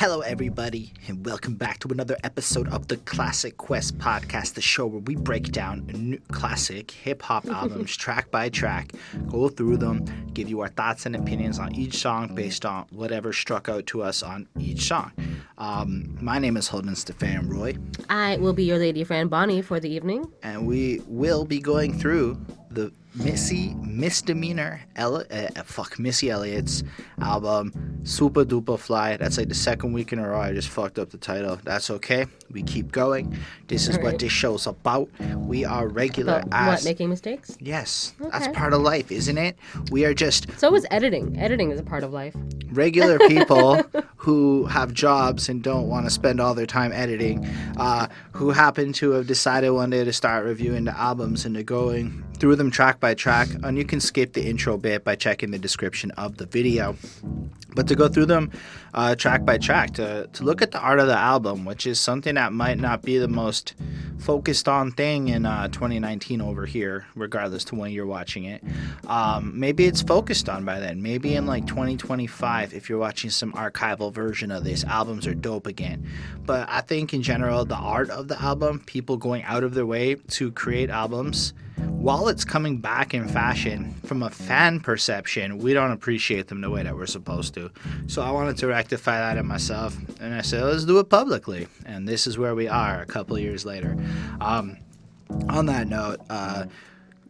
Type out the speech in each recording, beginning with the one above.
Hello, everybody, and welcome back to another episode of the Classic Quest podcast, the show where we break down new classic hip hop albums track by track, go through them, give you our thoughts and opinions on each song based on whatever struck out to us on each song. Um, my name is Holden Stefan Roy, I will be your lady friend Bonnie for the evening. and we will be going through the Missy Misdemeanor Elli- uh, fuck Missy Elliott's album Super Duper Fly. That's like the second week in a row I just fucked up the title. That's okay. We keep going. This is what Alright. this show's about. We are regular About as what, making mistakes? Yes, that's part of life, isn't it? We are just So is editing. Editing is a part of life. regular people who have jobs and don't want to spend all their time editing, uh, who happen to have decided one day to start reviewing the albums and they're going through them track by track. And you can skip the intro bit by checking the description of the video. But to go through them uh, track by track, to, to look at the art of the album, which is something that might not be the most focused on thing in uh, 2019 over here, regardless to when you're watching it. Um, maybe it's focused on by then. Maybe in like 2025, if you're watching some archival version of this, albums are dope again. But I think in general, the art of the album, people going out of their way to create albums, while it's coming back in fashion, from a fan perception, we don't appreciate them the way that we're supposed to. So I wanted to rectify that in myself, and I said, let's do it publicly. And this is where we are a couple years later. Um, on that note, uh,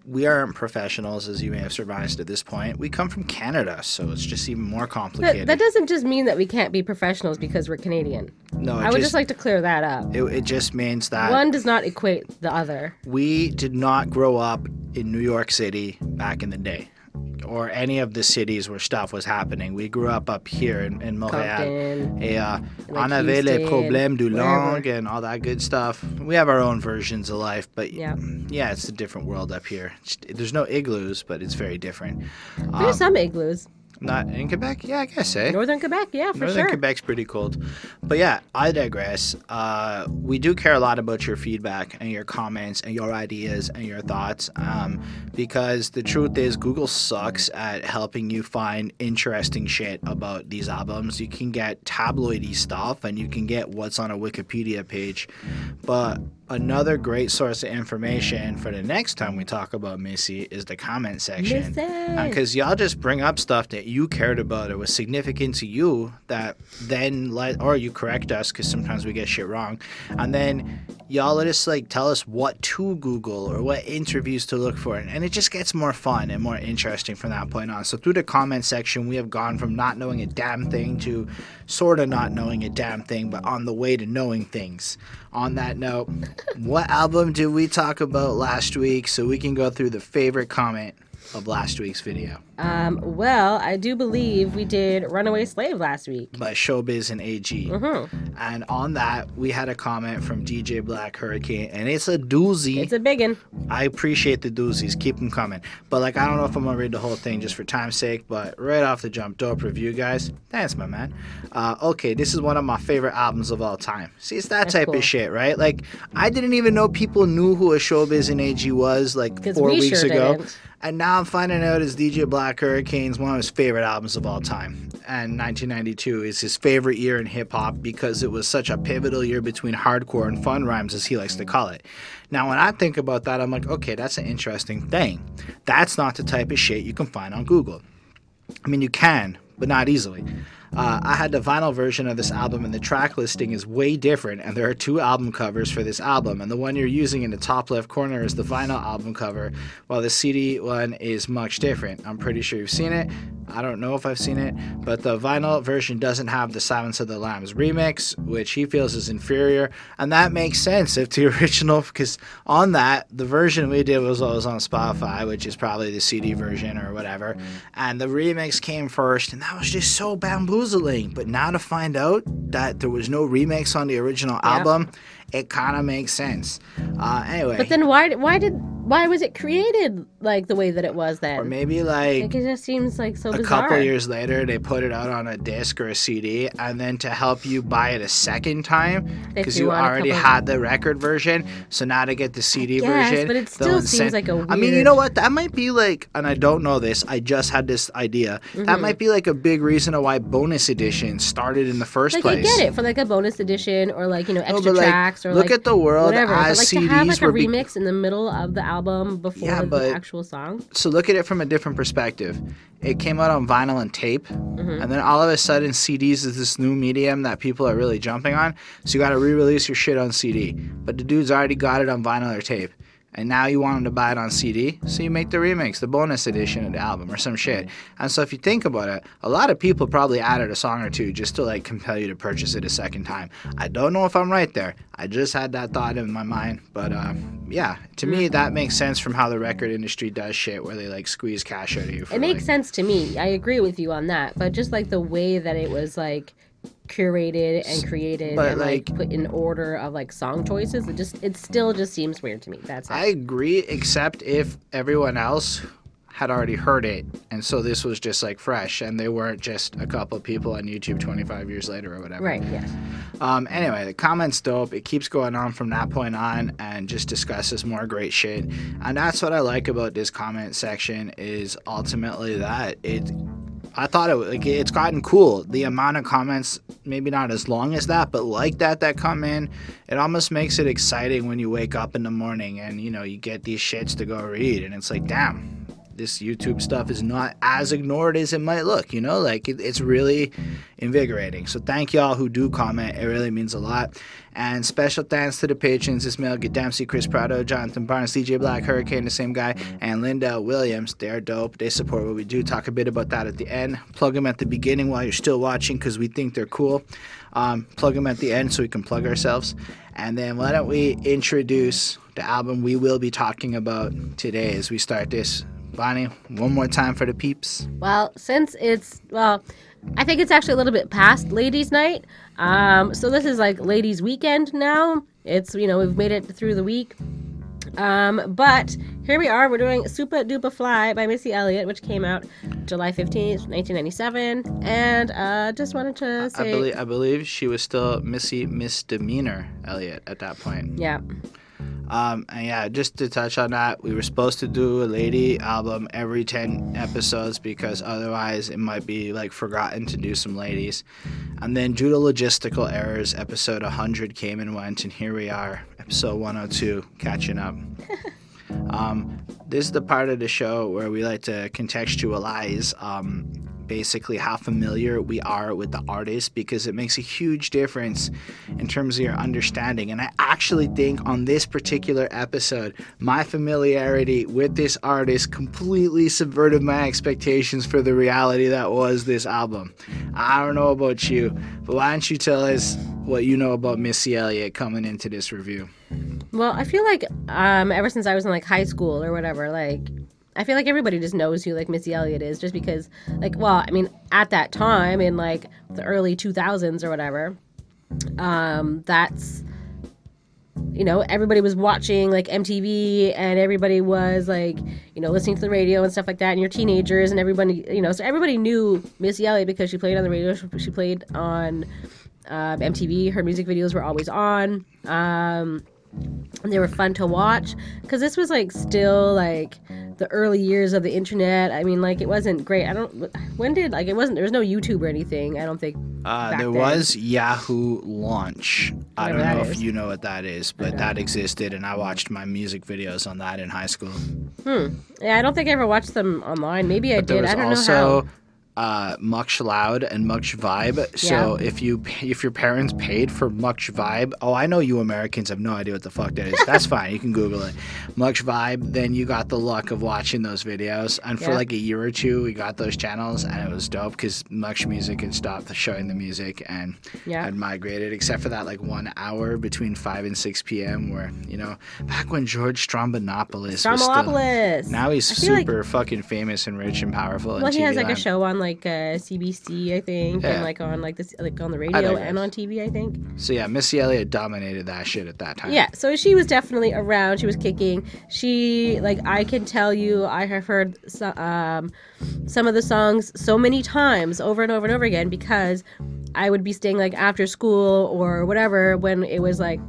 we aren't professionals, as you may have surmised at this point. We come from Canada, so it's just even more complicated. that doesn't just mean that we can't be professionals because we're Canadian. no, it I would just, just like to clear that up. it, it just means that One does not equate the other. we did not grow up in New York City back in the day. Or any of the cities where stuff was happening. We grew up up here in, in Montreal. Et uh, like on avait les problèmes du langue and all that good stuff. We have our own versions of life, but Yeah. yeah, it's a different world up here. It's- There's no igloos, but it's very different. There's some igloos. Not in Quebec? Yeah, I guess, eh? Northern Quebec, yeah, for sure. Northern sure. Quebec's pretty cold. But yeah, I digress. Uh, we do care a lot about your feedback and your comments and your ideas and your thoughts um, because the truth is, Google sucks at helping you find interesting shit about these albums. You can get tabloidy stuff and you can get what's on a Wikipedia page. But another great source of information for the next time we talk about Missy is the comment section. Because uh, y'all just bring up stuff that you cared about or was significant to you that then let or you correct us because sometimes we get shit wrong. And then y'all let us like tell us what to google or what interviews to look for and it just gets more fun and more interesting from that point on. So through the comment section we have gone from not knowing a damn thing to sort of not knowing a damn thing but on the way to knowing things on that note what album did we talk about last week so we can go through the favorite comment of last week's video Um, well, I do believe we did Runaway Slave last week. by Showbiz and AG. Mm-hmm. And on that, we had a comment from DJ Black Hurricane, and it's a doozy. It's a biggin. I appreciate the doozies. Keep them coming. But, like, I don't know if I'm going to read the whole thing just for time's sake, but right off the jump, dope review, guys. Thanks, my man. Uh, okay, this is one of my favorite albums of all time. See, it's that That's type cool. of shit, right? Like, I didn't even know people knew who a Showbiz and AG was, like, four we weeks sure ago. didn't. And now I'm finding out it's DJ Black Hurricane's one of his favorite albums of all time. And 1992 is his favorite year in hip hop because it was such a pivotal year between hardcore and fun rhymes, as he likes to call it. Now, when I think about that, I'm like, okay, that's an interesting thing. That's not the type of shit you can find on Google. I mean, you can, but not easily. Uh, I had the vinyl version of this album, and the track listing is way different. And there are two album covers for this album, and the one you're using in the top left corner is the vinyl album cover, while the CD one is much different. I'm pretty sure you've seen it. I don't know if I've seen it, but the vinyl version doesn't have the Silence of the Lambs remix, which he feels is inferior, and that makes sense if the original, because on that the version we did was always on Spotify, which is probably the CD version or whatever, and the remix came first, and that was just so bamboozling. But now to find out that there was no remix on the original Yeah. album, it kind of makes sense. Uh, anyway, But then why? Why did? Why was it created like the way that it was then? Or maybe like like it just seems like so a bizarre. couple years later they put it out on a disc or a CD and then to help you buy it a second time because you already had the record version so now to get the CD guess, version but it still seems like a I mean you know what that might be like and I don't know this I just had this idea Mm-hmm. that might be like a big reason of why bonus editions started in the first like place I get it for like a bonus edition or like you know No, extra like, tracks or look like at the world whatever. as but like CDs to have like a were be- remix in the middle of the album before Yeah, the but- actual song. so look at it from a different perspective. It came out on vinyl and tape, Mm-hmm. and then all of a sudden CDs is this new medium that people are really jumping on. So you got to re-release your shit on CD, but the dude's already got it on vinyl or tape, and now you want them to buy it on CD. So you make the remix, the bonus edition of the album, or some shit. And so if you think about it, a lot of people probably added a song or two just to like compel you to purchase it a second time. I don't know if I'm right there. I just had that thought in my mind, but uh, yeah, to me Mm. that makes sense from how the record industry does shit, where they like squeeze cash out of you. For, It makes like, sense to me. I agree with you on that. But just like the way that it was like curated and created But, and like, like- put in order of like song choices, it just it still just seems weird to me. That's it. I agree, except if everyone else had already heard it, and so this was just like fresh, and they weren't just a couple of people on YouTube 25 years later or whatever. right, yes. Um, anyway, the comment's dope. It keeps going on from that point on, and just discusses more great shit. And that's what I like about this comment section is ultimately that it. I thought it like it's gotten cool. The amount of comments, maybe not as long as that, but like that that come in, it almost makes it exciting when you wake up in the morning and you know you get these shits to go read, and it's like, damn, this YouTube stuff is not as ignored as it might look, you know? Like, it, it's really invigorating. So, thank y'all who do comment. It really means a lot. And special thanks to the patrons Ismail Dempsey, Chris Prado, Jonathan Barnes, DJ Black, Hurricane, the same guy, and Linda Williams. They're dope. They support what we do. Talk a bit about that at the end. Plug them at the beginning while you're still watching because we think they're cool. Um, plug them at the end so we can plug ourselves. And then why don't we introduce the album we will be talking about today as we start this Bonnie, one more time for the peeps. Well, since it's well, I think it's actually a little bit past ladies' night. Um, so this is like ladies' weekend now. It's you know we've made it through the week. Um, but here we are. We're doing Super Duper Fly by Missy Elliott, which came out July fifteenth, nineteen ninety seven. And uh, just wanted to I say, believe I believe she was still Missy Misdemeanor Elliott at that point. yeah, Um, and yeah, just to touch on that, we were supposed to do a lady album every 10 episodes because otherwise it might be like forgotten to do some ladies. And then due to logistical errors, episode 100 came and went, and here we are, episode 102, catching up. um, this is the part of the show where we like to contextualize um, basically how familiar we are with the artist because it makes a huge difference in terms of your understanding. And I actually think on this particular episode, my familiarity with this artist completely subverted my expectations for the reality that was this album. I don't know about you, but why don't you tell us what you know about Missy Elliott coming into this review? Well, I feel like um, ever since I was in like high school or whatever, like I feel like everybody just knows who like Missy Elliott is, just because like, well, I mean, at that time in like the early two thousands or whatever, um, that's you know everybody was watching like MTV and everybody was like you know listening to the radio and stuff like that, and you're teenagers and everybody you know so everybody knew Missy Elliott because she played on the radio, she, played on um, MTV, her music videos were always on. Um, and they were fun to watch because this was like still like the early years of the internet. I mean, like it wasn't great. I don't. When did like it wasn't? There was no YouTube or anything. I don't think. Uh, there then. was Yahoo Launch. I don't know if you know what that is, but that existed, and I watched my music videos on that in high school. Hmm. Yeah, I don't think I ever watched them online. Maybe I There did. I don't also know how. Uh, Much Loud and Much Vibe. So Yeah. if you if your parents paid for Much Vibe, oh, I know you Americans have no idea what the fuck that is. That's fine. You can Google it. Much Vibe. Then you got the luck of watching those videos, and for Yeah. like a year or two, we got those channels, and it was dope because Much Music had stopped showing the music and Yeah. had migrated, except for that like one hour between five and six p.m. where you know back when George Stroumboulopoulos was still. Now he's feel like- super fucking famous and rich and powerful. Well, he has TV like a show on like uh, CBC, I think, Yeah. and like on like this like on the radio and on TV, I think. So yeah, Missy Elliott dominated that shit at that time. Yeah, so she was definitely around. She was kicking. She like I can tell you, I have heard so, um, some of the songs so many times over and over and over again because I would be staying like after school or whatever when it was like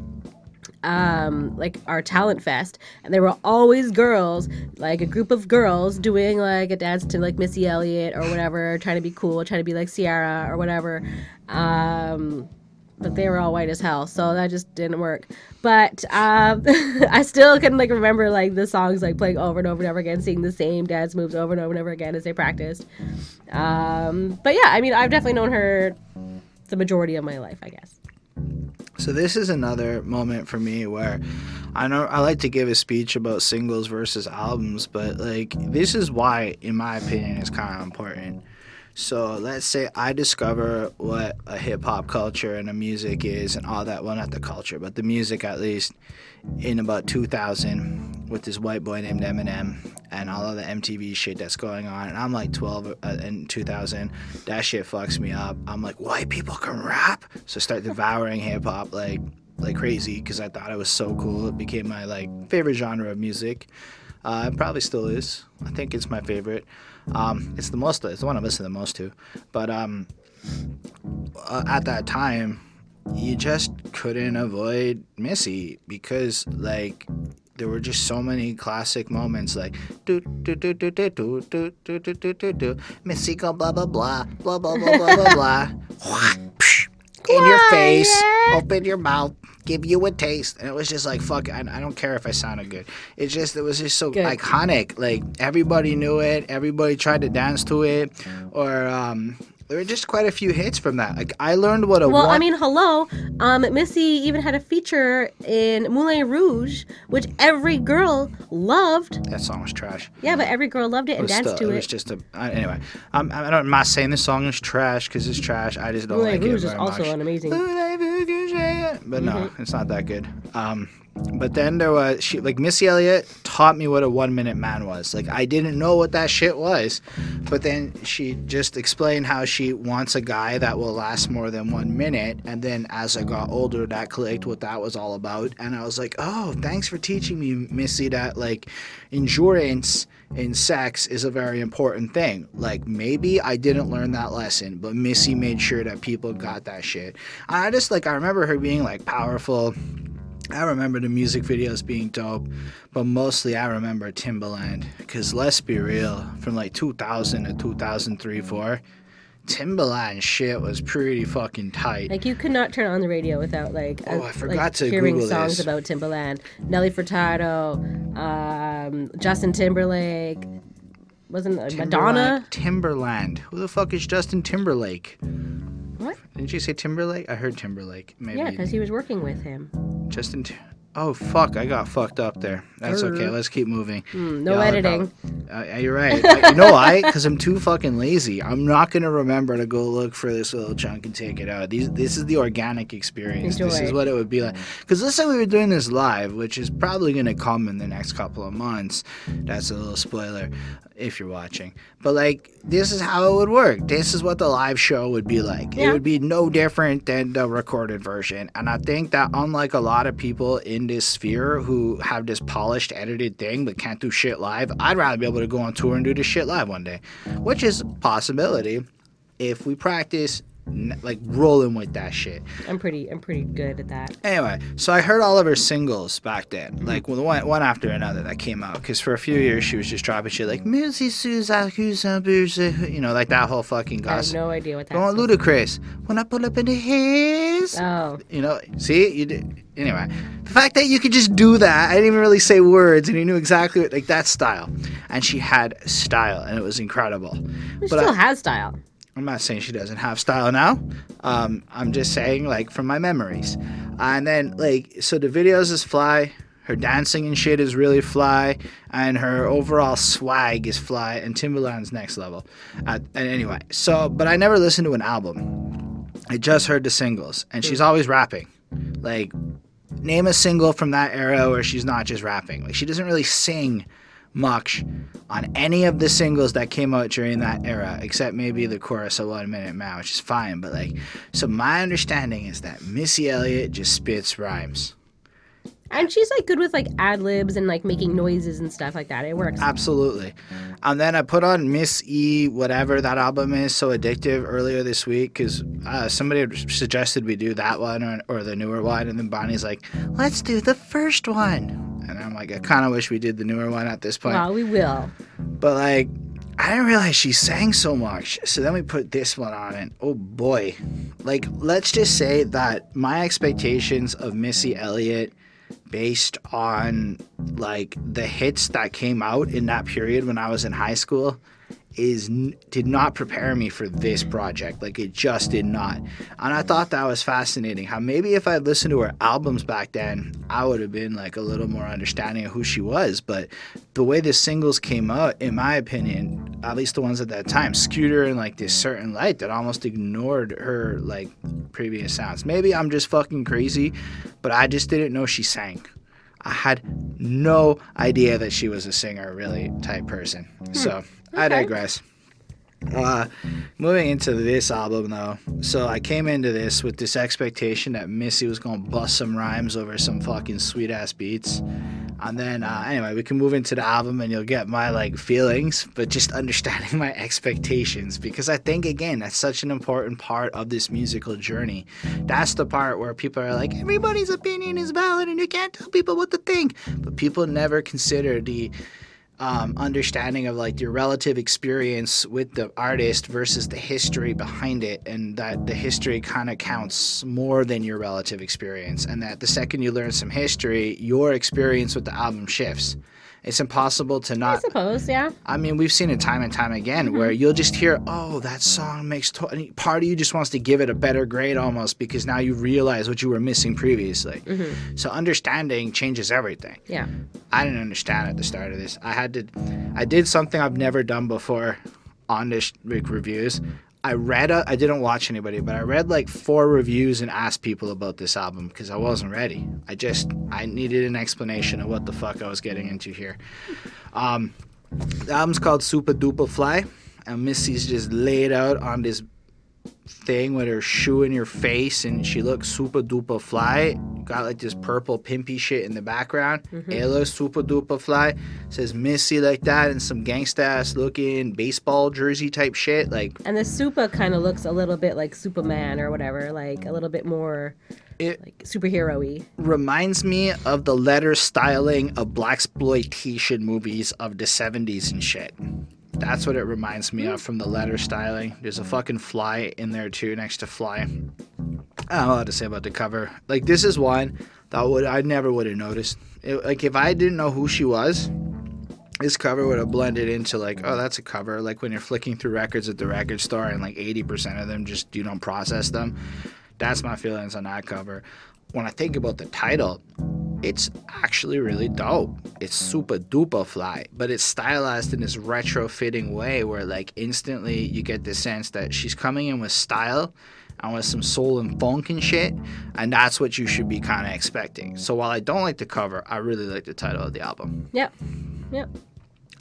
um like our talent fest and there were always girls like a group of girls doing like a dance to like missy elliott or whatever trying to be cool trying to be like ciara or whatever. Um but they were all white as hell so that just didn't work. But um i still can like remember like the songs like playing over and over and over again seeing the same dance moves over and over and over again as they practiced. Um but yeah i mean i've definitely known her the majority of my life i guess So this is another moment for me where I know I like to give a speech about singles versus albums, but like this is why, in my opinion, is kind of important. So let's say I discover what a hip hop culture and a music is and all that. Well, not the culture, but the music at least in about 2000 with this white boy named Eminem and all of the MTV shit that's going on. And I'm like 12 uh, in 2000. That shit fucks me up. I'm like, white people can rap. So I start devouring hip hop like like crazy because I thought it was so cool. It became my like favorite genre of music. Uh, it probably still is. I think it's my favorite. Um, it's the most. It's the one I listen the most to. But um, uh, at that time, you just couldn't avoid Missy because like there were just so many classic moments like do do do do do do do do do do do do Missy go blah blah blah blah blah blah blah blah blah in your face open your mouth give you a taste and it was just like fuck I, I don't care if I sounded good it's just it was just so Good. iconic like everybody knew it everybody tried to dance to it or um there were just quite a few hits from that like I learned what a Well, I mean, hello. Um, Missy even had a feature in Moulin Rouge, which every girl loved. that song was trash Yeah, but every girl loved it It and danced still- to it it. was just a uh, anyway. I'm, I don't, I'm not saying the song is trash because it's trash. I just don't Moulin like Rouge it is very also much. an amazing. But no, Mm-hmm. it's not that good. Um, but then there was she like Missy Elliott taught me what a one minute man was. Like I didn't know what that shit was, but then she just explained how she wants a guy that will last more than one minute. And then as I got older, that clicked what that was all about. And I was like, oh, thanks for teaching me, Missy, that like endurance in sex is a very important thing. Like maybe I didn't learn that lesson, but Missy made sure that people got that shit. And I just like I remember her being like powerful. I remember the music videos being dope, but mostly I remember Timbaland. Cause let's be real, from like 2000 to 2003, 4, Timbaland shit was pretty fucking tight. Like you could not turn on the radio without like Oh, uh, I forgot like, to hearing Google songs this. about Timbaland, Nelly Furtado, um, Justin Timberlake, wasn't it Madonna? Timberland. Who the fuck is Justin Timberlake? What? Didn't you say Timberlake? I heard Timberlake. Maybe. Yeah, because he was working with him. Justin. T- oh fuck! I got fucked up there. That's okay. Let's keep moving. Mm, no Y'all editing. Uh, you're right. I- you know why? Because I'm too fucking lazy. I'm not gonna remember to go look for this little chunk and take it out. These, this is the organic experience. This is what it would be like. Because let's say we were doing this live, which is probably gonna come in the next couple of months. That's a little spoiler if you're watching. But like, this is how it would work. This is what the live show would be like. Yeah. It would be no different than the recorded version. And I think that unlike a lot of people in this sphere who have this polished edited thing but can't do shit live, I'd rather be able to go on tour and do this shit live one day, which is a possibility. If we practice like rolling with that shit. I'm pretty. I'm pretty good at that. Anyway, so I heard all of her singles back then, mm-hmm. like one, one after another that came out. Because for a few years she was just dropping shit like "Music Suzakusa you know, like that whole fucking gossip. I have no idea what that. Going ludicrous. When I pull up in his. Oh, you know, see you did. Anyway, the fact that you could just do that, I didn't even really say words, and you knew exactly what, like that style, and she had style, and it was incredible. she But still I- has style. I'm not saying she doesn't have style now. Um, I'm just saying, like, from my memories. And then, like, so the videos is fly. Her dancing and shit is really fly. And her overall swag is fly. And Timbaland's next level. Uh, and anyway, so, but I never listened to an album. I just heard the singles. And she's always rapping. Like, name a single from that era where she's not just rapping. Like, she doesn't really sing much on any of the singles that came out during that era, except maybe the chorus of One Minute Man, which is fine. But like, so my understanding is that Missy Elliott just spits rhymes. And she's like good with like ad libs and like making noises and stuff like that. It works. Absolutely. And then I put on Miss E, whatever that album is, so addictive earlier this week because uh, somebody had suggested we do that one or, or the newer one. And then Bonnie's like, let's do the first one. And I'm like, I kind of wish we did the newer one at this point. Well, we will. But like, I didn't realize she sang so much. So then we put this one on, and oh boy. Like, let's just say that my expectations of Missy Elliott based on like the hits that came out in that period when I was in high school is did not prepare me for this project. Like it just did not. And i thought that was fascinating how maybe if i had listened to her albums back then i would have been like a little more understanding of who she was. But the way the singles came out in my opinion at least the ones at that time skewed her in like this certain light that almost ignored her like previous sounds. Maybe i'm just fucking crazy but i just didn't know she sang. I had no idea that she was a singer, really type person. Hmm. So I digress. Uh, moving into this album though, so I came into this with this expectation that Missy was gonna bust some rhymes over some fucking sweet ass beats, and then uh, anyway we can move into the album and you'll get my like feelings, but just understanding my expectations because I think again that's such an important part of this musical journey. That's the part where people are like everybody's opinion is valid and you can't tell people what to think, but people never consider the um, understanding of like your relative experience with the artist versus the history behind it, and that the history kind of counts more than your relative experience, and that the second you learn some history, your experience with the album shifts. It's impossible to not. I suppose, yeah. I mean, we've seen it time and time again where mm-hmm. you'll just hear, oh, that song makes to-, and part of you just wants to give it a better grade almost because now you realize what you were missing previously. Mm-hmm. So understanding changes everything. Yeah. I didn't understand at the start of this. I had to, I did something I've never done before on this like, reviews. I read, I didn't watch anybody, but I read like four reviews and asked people about this album because I wasn't ready. I just, I needed an explanation of what the fuck I was getting into here. Um, the album's called Super Duper Fly, and Missy's just laid out on this thing with her shoe in your face, and she looks super duper fly. Got like this purple pimpy shit in the background. Mm-hmm. It looks super duper fly. Says Missy like that, and some gangsta ass looking baseball jersey type shit. Like And the super kind of looks a little bit like Superman or whatever, like a little bit more it like superhero-y. reminds me of the letter styling of black exploitation movies of the 70s and shit. That's what it reminds me of mm. from the letter styling. There's a fucking fly in there too, next to fly. I don't know what to say about the cover. Like this is one that would I never would have noticed. It, like if I didn't know who she was, this cover would have blended into like, oh, that's a cover. Like when you're flicking through records at the record store and like 80% of them just you don't process them. That's my feelings on that cover. When I think about the title, it's actually really dope. It's super duper fly, but it's stylized in this retro fitting way where like instantly you get the sense that she's coming in with style and with some soul and funk and shit, and that's what you should be kind of expecting. So while I don't like the cover, I really like the title of the album. Yep. Yep.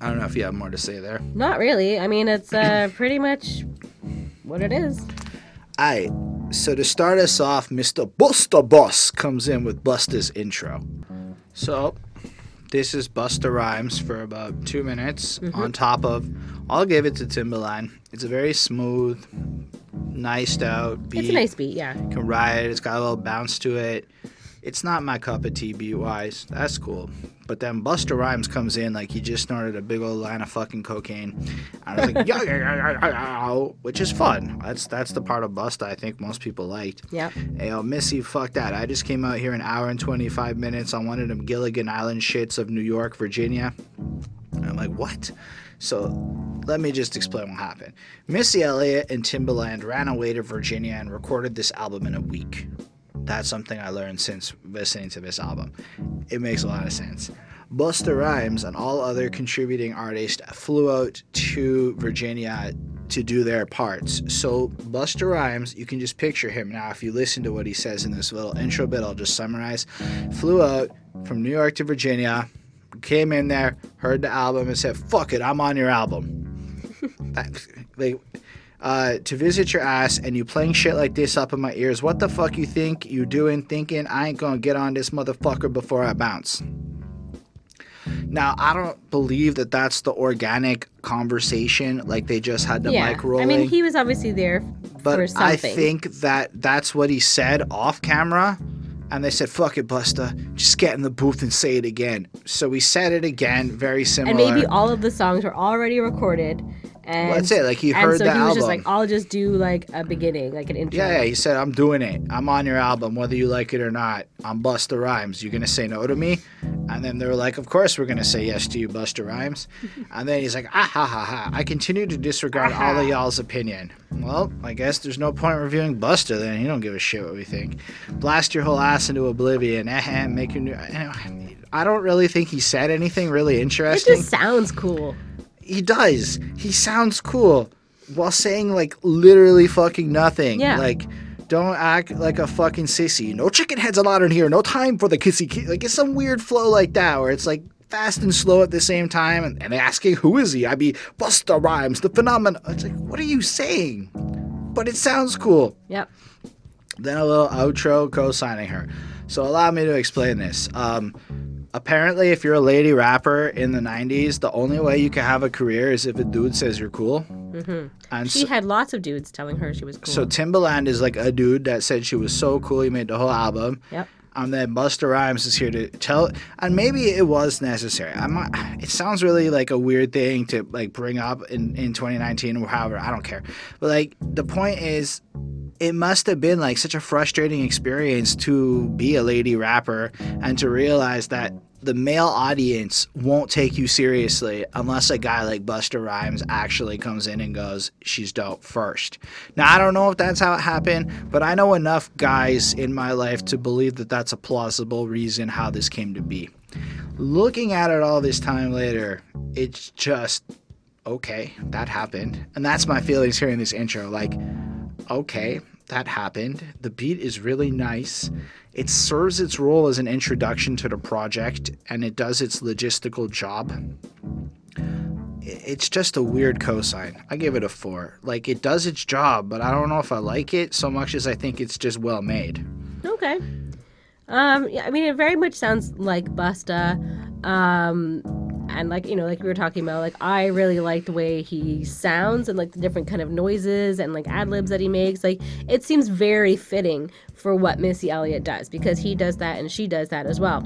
I don't know if you have more to say there. Not really. I mean, it's uh, pretty much what it is. Alright, so to start us off, Mr. Busta Bus comes in with Busta's intro. So, this is Busta Rhymes for about two minutes mm-hmm. on top of, I'll give it to Timbaland. It's a very smooth, nice out beat. It's a nice beat, yeah. You can ride it. It's got a little bounce to it. It's not my cup of tea beat wise. That's cool. But then Busta Rhymes comes in like he just snorted a big old line of fucking cocaine. And I was like, yeah, yeah, yeah, yeah, yeah, yeah, which is fun. That's that's the part of Busta I think most people liked. Yep. Hey, Missy, fuck that. I just came out here an hour and 25 minutes on one of them Gilligan Island shits of New York, Virginia. And I'm like, what? So let me just explain what happened. Missy Elliott and Timbaland ran away to Virginia and recorded this album in a week. That's something I learned since listening to this album. It makes a lot of sense. Busta Rhymes and all other contributing artists flew out to Virginia to do their parts. So Busta Rhymes, you can just picture him now if you listen to what he says in this little intro bit, I'll just summarize. Flew out from New York to Virginia, came in there, heard the album, and said, "Fuck it, I'm on your album." That- like, uh, to visit your ass and you playing shit like this up in my ears. What the fuck you think you doing? Thinking I ain't gonna get on this motherfucker before I bounce. Now I don't believe that that's the organic conversation. Like they just had the yeah. mic rolling. I mean, he was obviously there but I think that that's what he said off camera. And they said, "Fuck it, Busta. Just get in the booth and say it again." So we said it again, very similar. and maybe all of the songs were already recorded. And, Well, that's it, like, he heard so the he was just like, I'll just do like a beginning, like an intro. Yeah, yeah, he said, I'm doing it. I'm on your album, whether you like it or not. I'm Busta Rhymes. You're gonna say no to me? And then they were like, Of course we're gonna say yes to you, Busta Rhymes. And then he's like, Ah ha ha ha. I continue to disregard all of y'all's opinion. Well, I guess there's no point reviewing Busta then. He don't give a shit what we think. Blast your whole ass into oblivion. Eh, make your new. I don't really think he said anything really It interesting just sounds cool. He does. He sounds cool while saying like literally fucking nothing. Yeah. Like, don't act like a fucking sissy. No chicken heads allowed in here. No time for the kissy kiss. Like it's some weird flow like that where it's like fast and slow at the same time, and, and asking who is he? I be Busta Rhymes, the phenomenon. It's like what are you saying? But it sounds cool. Yep. Then a little outro co-signing her. So allow me to explain this. Um, apparently, if you're a lady rapper in the '90s, the only way you can have a career is if a dude says you're cool. Mm-hmm. And She so, had lots of dudes telling her she was cool. so Timbaland is like a dude that said she was so cool. He made the whole album. yep. And then Busta Rhymes is here to tell, and maybe it was necessary. I'm it sounds really like a weird thing to like bring up in, in 2019 or however. I don't care. But like the point is, it must have been like such a frustrating experience to be a lady rapper and to realize that the male audience won't take you seriously unless a guy like Busta Rhymes actually comes in and goes, "She's dope" first. Now I don't know if that's how it happened, but I know enough guys in my life to believe that that's a plausible reason how this came to be. Looking at it all this time later, it's just okay, that happened. And that's my feelings hearing this intro. Like, okay, that happened. The beat is really nice. It serves its role as an introduction to the project and it does its logistical job. It's just a weird cosine. I give it a four. Like, it does its job, but I don't know if I like it so much as I think it's just well made. Okay. Um, yeah, I mean, it very much sounds like Busta. Um, and like, you know, like we were talking about, like, I really like the way he sounds and like the different kind of noises and like ad libs that he makes. Like, it seems very fitting for what Missy Elliott does because he does that and she does that as well.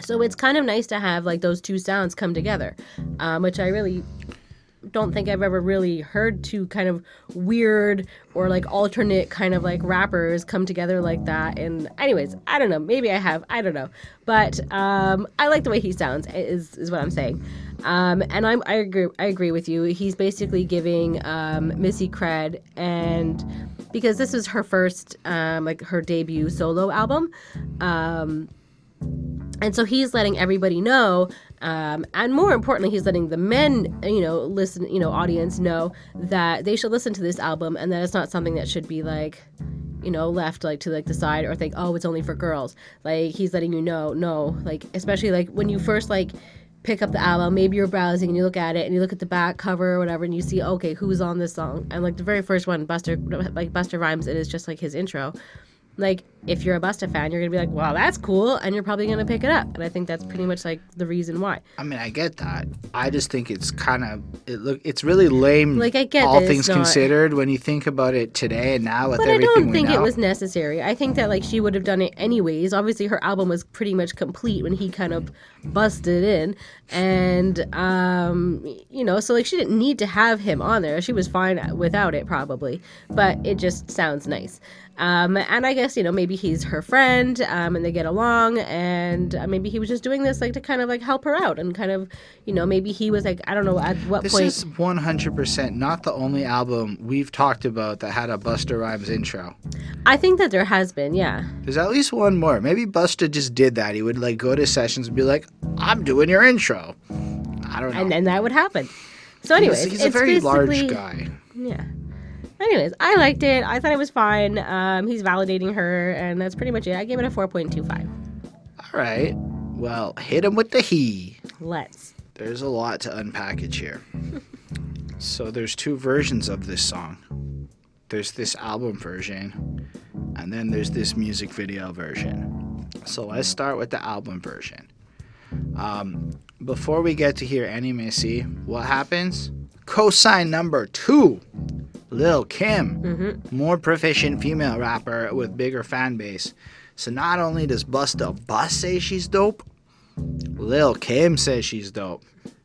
So it's kind of nice to have like those two sounds come together, um, which I really don't think I've ever really heard two kind of weird or like alternate kind of like rappers come together like that. And anyways, I don't know. Maybe I have. I don't know. But um, I like the way he sounds. Is is what I'm saying. Um, and I'm I agree. I agree with you. He's basically giving um, Missy cred and because this is her first um, like her debut solo album. Um, and so he's letting everybody know um, and more importantly he's letting the men you know listen you know audience know that they should listen to this album and that it's not something that should be like you know left like to like the side or think oh it's only for girls. Like he's letting you know no like especially like when you first like pick up the album maybe you're browsing and you look at it and you look at the back cover or whatever and you see okay who's on this song? And like the very first one busta like busta rhymes it is just like his intro. Like if you're a Busta fan, you're gonna be like, "Wow, that's cool," and you're probably gonna pick it up. And I think that's pretty much like the reason why. I mean, I get that. I just think it's kind of it look. It's really lame. Like, I get all things not- considered when you think about it today and now with But I don't think know. it was necessary. I think that like she would have done it anyways. Obviously, her album was pretty much complete when he kind of busted in, and um, you know, so like she didn't need to have him on there. She was fine without it probably, but it just sounds nice. Um, and I guess you know maybe he's her friend, um, and they get along, and uh, maybe he was just doing this like to kind of like help her out, and kind of you know maybe he was like I don't know at what This point. is 100% not the only album we've talked about that had a Busta Rhymes intro. I think that there has been, yeah. There's at least one more. Maybe Busta just did that. He would like go to sessions and be like, "I'm doing your intro." I don't know. and then that would happen. So, anyways, he's, he's a very large guy. Yeah. Anyways, I liked it. I thought it was fine. Um, he's validating her, and that's pretty much it. I gave it a four point two five. All right. Well, hit him with the he. Let's. There's a lot to unpackage here. so there's two versions of this song. There's this album version, and then there's this music video version. So let's start with the album version. Um, before we get to hear any Missy, what happens? Cosign number two, Lil Kim, Mm-hmm. more proficient female rapper with bigger fan base. So not only does Busta Bus say she's dope, Lil Kim says she's dope.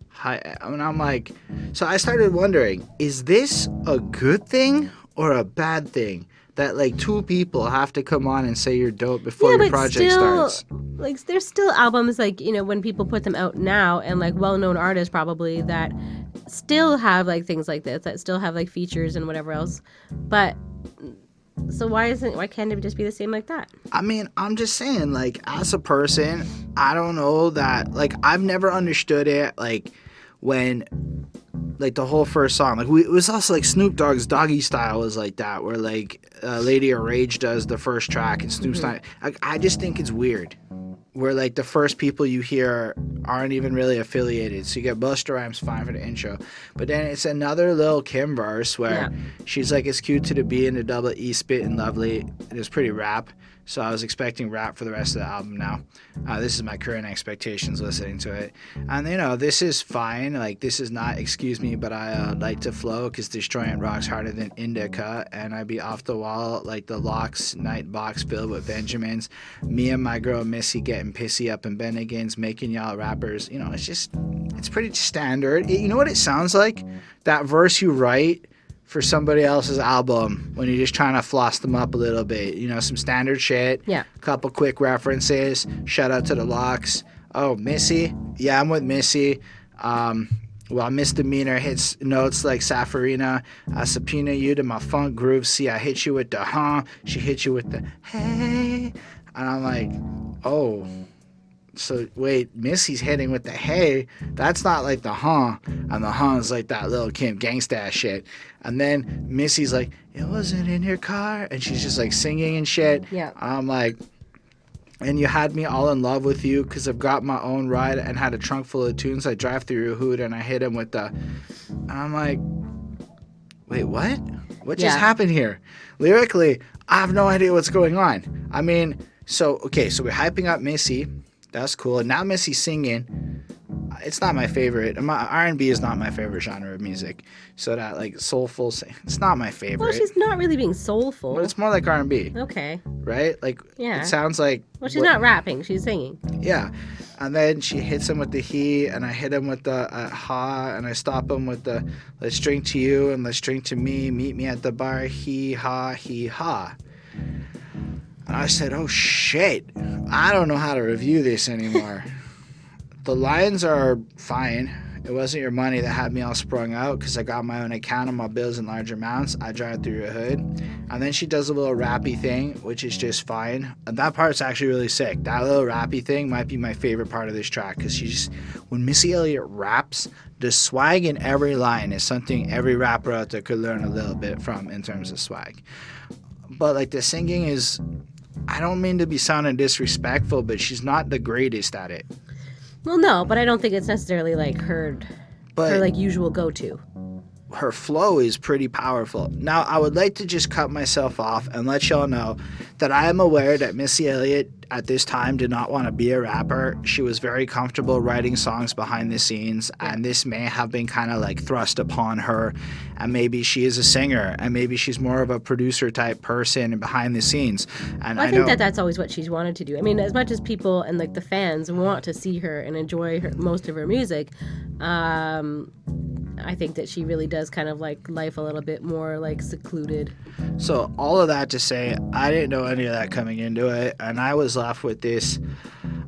Hi, and I'm like, so I started wondering, is this a good thing or a bad thing? That like two people have to come on and say you're dope before yeah, your project still, starts. like, there's still albums like you know when people put them out now, and like well-known artists probably that still have like things like this that still have like features and whatever else. But so why isn't why can't it just be the same like that? I mean, I'm just saying, like, as a person, I don't know that, like, I've never understood it, like, when, like, the whole first song, like, we, it was also like Snoop Dogg's Doggy Style was like that, where, like, uh, Lady of Rage does the first track and Snoop's not, like, I just think it's weird. Where, like, the first people you hear aren't even really affiliated. So you get Busta Rhymes fine for the intro. But then it's another little Kim verse where Yeah. she's like, it's cute to the B and the double E spit and lovely. It was pretty rap. So I was expecting rap for the rest of the album now. Uh, this is my current expectations listening to it. And, you know, this is fine. Like, this is not, excuse me, but I uh, like to flow because destroying rocks harder than indica. And I'd be off the wall like the locks night box filled with Benjamins. Me and my girl Missy getting pissy up in Bennigan's, making y'all rappers. You know, it's just, it's pretty standard. It- you know what it sounds like? That verse you write for somebody else's album when you're just trying to floss them up a little bit. You know, some standard shit. Yeah. A Couple quick references. Shout out to the locks. Oh, Missy. Yeah, I'm with Missy. Um, well, misdemeanor hits notes like Safarina. I subpoena you to my funk groove. See, I hit you with the huh. She hit you with the hey. And I'm like, oh. So wait, Missy's hitting with the hey. That's not like the huh, and the huh is like that little Kim gangsta shit. And then Missy's like, it wasn't in your car, and she's just like singing and shit. Yeah. I'm like, and you had me all in love with you because I've got my own ride and had a trunk full of tunes. I drive through your hood and I hit him with the. I'm like, wait, what? What just Yeah. happened here? Lyrically, I have no idea what's going on. I mean, so okay, so we're hyping up Missy. That's cool. And now Missy singing. It's not my favorite. My R&B is not my favorite genre of music. So that like soulful, sing- it's not my favorite. Well, she's not really being soulful. but it's more like R&B, Okay. right? Like Yeah. it sounds like Well, she's what- not rapping. She's singing. yeah. And then she hits him with the he, and I hit him with the uh, ha, and I stop him with the let's drink to you and let's drink to me. Meet me at the bar, he ha, he ha. And I said, oh shit, I don't know how to review this anymore. the lines are fine. It wasn't your money that had me all sprung out because I got my own account and my bills in large amounts. I drive through your hood. And then she does a little rappy thing, which is just fine. And that part's actually really sick. That little rappy thing might be my favorite part of this track because she's, when Missy Elliott raps, the swag in every line is something every rapper out there could learn a little bit from in terms of swag. But like the singing is, I don't mean to be sounding disrespectful, but she's not the greatest at it. Well, no, but I don't think it's necessarily like her But her like usual go to. her flow is pretty powerful. Now, I would like to just cut myself off and let y'all know that I am aware that Missy Elliott at this time did not want to be a rapper. She was very comfortable writing songs behind the scenes, and this may have been kind of like thrust upon her. And maybe she is a singer, and maybe she's more of a producer type person behind the scenes. And Well, I, I, think know that that's always what she's wanted to do. I mean, as much as people and like the fans want to see her and enjoy her, most of her music, um, I think that she really does kind of like life a little bit more like secluded. So all of that to say, I didn't know any of that coming into it, and I was left with this.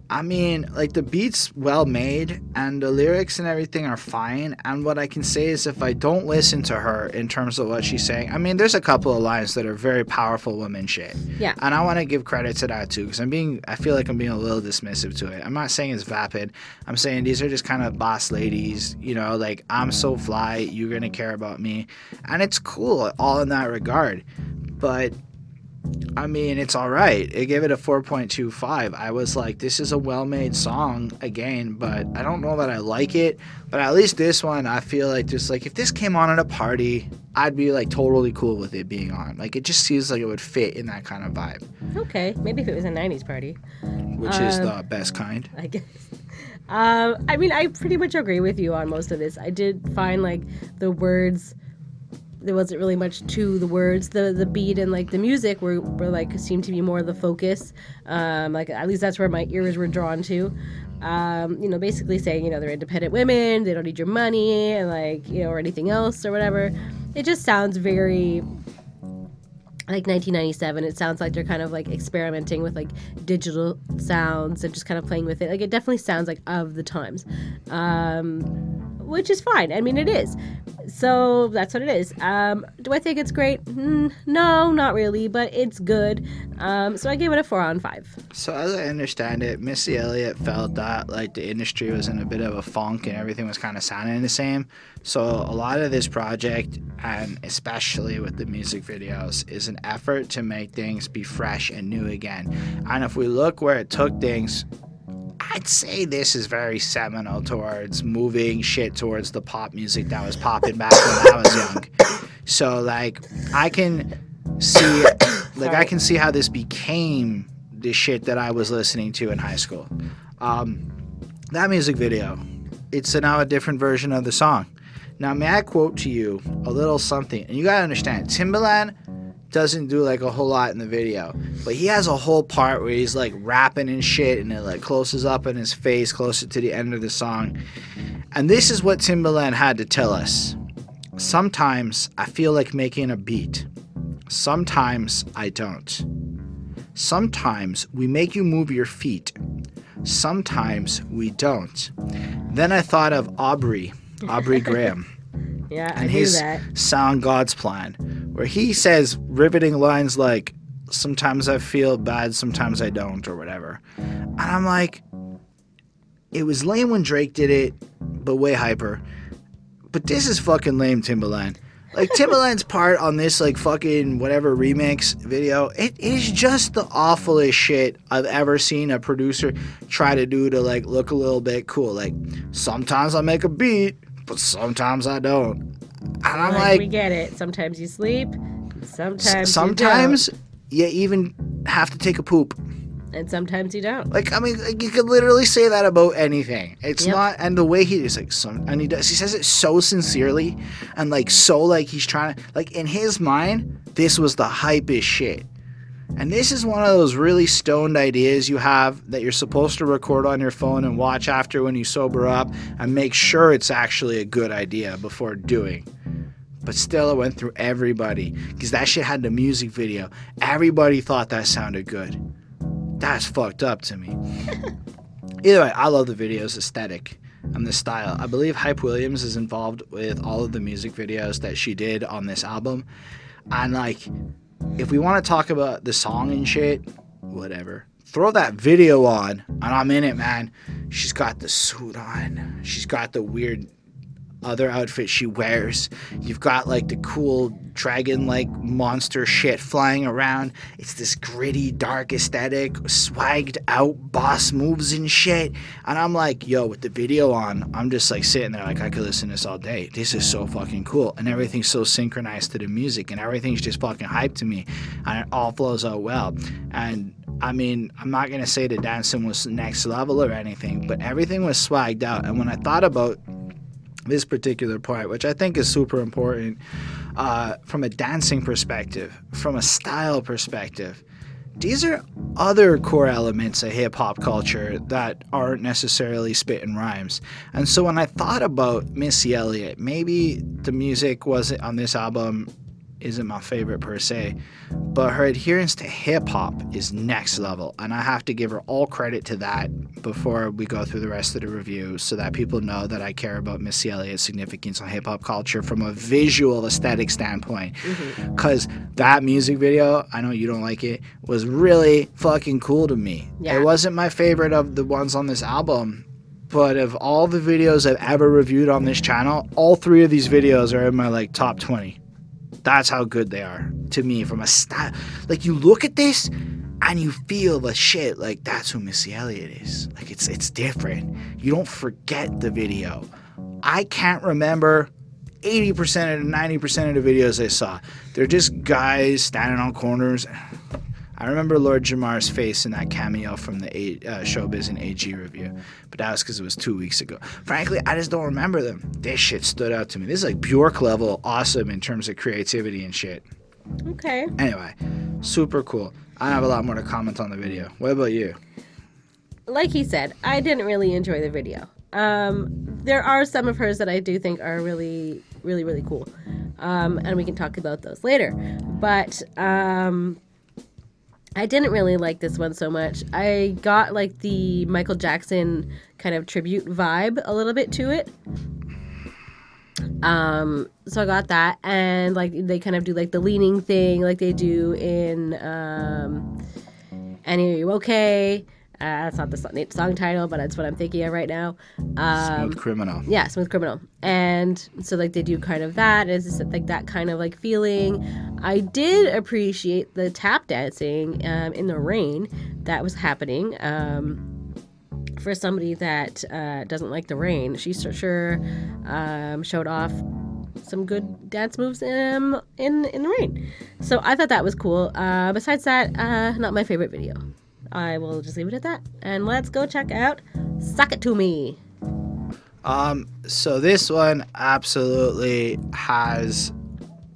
I mean, like the beats well made, and the lyrics and everything are fine. And what I can say is, if I don't listen to her in terms of what she's saying, I mean, there's a couple of lines that are very powerful woman shit. Yeah. And I want to give credit to that too, because I'm being, I feel like I'm being a little dismissive to it. I'm not saying it's vapid. I'm saying these are just kind of boss ladies, you know, like I'm so fly, you're gonna care about me, and it's cool, all in that regard. But I mean, it's all right. It gave it a 4.25. I was like, this is a well made song again, but I don't know that I like it. But at least this one, I feel like just like if this came on at a party, I'd be like totally cool with it being on. Like it just seems like it would fit in that kind of vibe, Okay, maybe if it was a '90s party, which is the best kind. I guess. Um, I mean, I pretty much agree with you on most of this. I did find like the words. There wasn't really much to the words. The the beat and like the music were, were like seemed to be more the focus. Um, like at least that's where my ears were drawn to. Um, you know, basically saying you know they're independent women, they don't need your money, and like you know or anything else or whatever. It just sounds very like 1997 it sounds like they're kind of like experimenting with like digital sounds and just kind of playing with it like it definitely sounds like of the times um which is fine. I mean it is. So that's what it is. Um do i think it's great? Mm, no not really but it's good. Um so i gave it a four on five. So as I understand it, Missy Elliott felt that like the industry was in a bit of a funk and everything was kind of sounding the same. So a lot of this project, and especially with the music videos, is an effort to make things be fresh and new again. And if we look where it took things, I'd say this is very seminal towards moving shit towards the pop music that was popping back when I was young. So like I can see like I can see how this became the shit that I was listening to in high school. Um, that music video, it's a, now a different version of the song. Now, may I quote to you a little something? And you gotta understand, Timbaland doesn't do like a whole lot in the video, but he has a whole part where he's like rapping and shit, and it like closes up in his face closer to the end of the song. And this is what Timbaland had to tell us. Sometimes I feel like making a beat. Sometimes I don't. Sometimes we make you move your feet. Sometimes we don't. Then I thought of Aubrey, Aubrey Graham, yeah i and knew his that Sound God's Plan, where he says riveting lines like, Sometimes I feel bad, sometimes I don't, or whatever. And I'm like, it was lame when Drake did it, but way hyper. But this is fucking lame, Timbaland. Like Timbaland's part on this like fucking whatever remix video, it is just the awfulest shit I've ever seen a producer try to do to like look a little bit cool. Like sometimes I make a beat, but sometimes I don't. And I'm like, like, we get it sometimes you sleep sometimes you don't. sometimes you even have to take a poop. and sometimes you don't Like I mean, like, you could literally say that about anything. It's Yep. not, and the way he is like some, and he does, he says it so sincerely, and like so like he's trying to, like in his mind, this was the hypest shit. And this is one of those really stoned ideas you have that you're supposed to record on your phone and watch after when you sober up and make sure it's actually a good idea before doing. But still, it went through everybody because that shit had the music video. Everybody thought that sounded good. That's fucked up to me. Either way, I love the video's aesthetic and the style. I believe Hype Williams is involved with all of the music videos that she did on this album. And like, if we want to talk about the song and shit, whatever. Throw that video on, and I'm in it, man. She's got the suit on. She's got the weird other outfit she wears. You've got like the cool dragon like monster shit flying around. It's this gritty, dark aesthetic, swagged out boss moves and shit. And I'm like, yo, with the video on, I'm just like sitting there like I could listen to this all day. This is so fucking cool. And everything's so synchronized to the music and everything's just fucking hyped to me. And it all flows out well. And I mean, I'm not gonna say the dancing was next level or anything, but everything was swagged out. And when I thought about this particular part, which I think is super important uh, from a dancing perspective, from a style perspective. These are other core elements of hip hop culture that aren't necessarily spitting rhymes. And so when I thought about Missy Elliott, maybe the music wasn't on this album isn't my favorite per se, but her adherence to hip hop is next level, and I have to give her all credit to that before we go through the rest of the review, so that people know that I care about Missy Elliott's significance on hip hop culture from a visual aesthetic standpoint. Mm-hmm. Because that music video, I know you don't like it, was really fucking cool to me. Yeah. It wasn't my favorite of the ones on this album. But of all the videos I've ever reviewed on this channel, all three of these videos are in my like top 20 That's how good they are to me from a style. Like you look at this and you feel the shit like that's who Missy Elliott is. Like it's it's different. You don't forget the video. I can't remember 80% of 90% of the videos I saw. They're just guys standing on corners. I remember Lord Jamar's face in that cameo from the A- uh, Showbiz and AG review, but that was because it was two weeks ago. Frankly, I just don't remember them. This shit stood out to me. This is like Bjork level awesome in terms of creativity and shit. Okay. Anyway, super cool. I have a lot more to comment on the video. What about you? Like he said, I didn't really enjoy the video. Um, there are some of hers that I do think are really, really, really cool. Um, and we can talk about those later. But um, I didn't really like this one so much. I got like the Michael Jackson kind of tribute vibe a little bit to it. Um, so I got that, and like they kind of do like the leaning thing, like they do in um, "Annie, Are You Okay?" Uh, that's not the song, song title, but that's what I'm thinking of right now. Um, Smooth criminal. yeah, Smooth Criminal. And so like they do kind of that. It's like that kind of like feeling. I did appreciate the tap dancing um, in the rain that was happening. Um, for somebody that uh, doesn't like the rain, she sure- sure um, showed off some good dance moves in in in the rain. So I thought that was cool. Uh, besides that, uh, not my favorite video. I will just leave it at that. And let's go check out "Sock It to Me." Um, so this one absolutely has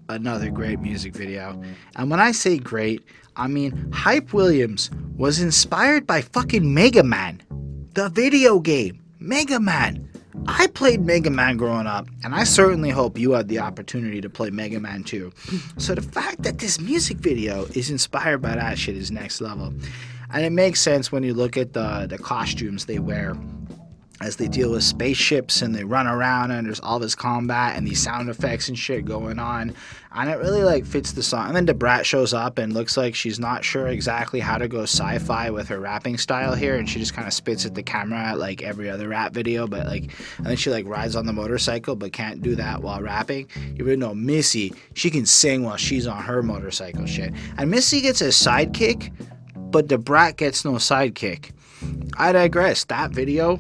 another great music video. And when I say great, I mean Hype Williams was inspired by fucking Mega Man, the video game. Mega Man. I played Mega Man growing up, and I certainly hope you had the opportunity to play Mega Man too. So the fact that this music video is inspired by that shit is next level. And it makes sense when you look at the, the costumes they wear as they deal with spaceships and they run around and there's all this combat and these sound effects and shit going on. And it really like fits the song. And then Da Brat shows up and looks like she's not sure exactly how to go sci-fi with her rapping style here. And she just kind of spits at the camera like every other rap video but like and then she like rides on the motorcycle but can't do that while rapping. Even though Missy she can sing while she's on her motorcycle shit. And Missy gets a sidekick but the brat gets no sidekick I digress that video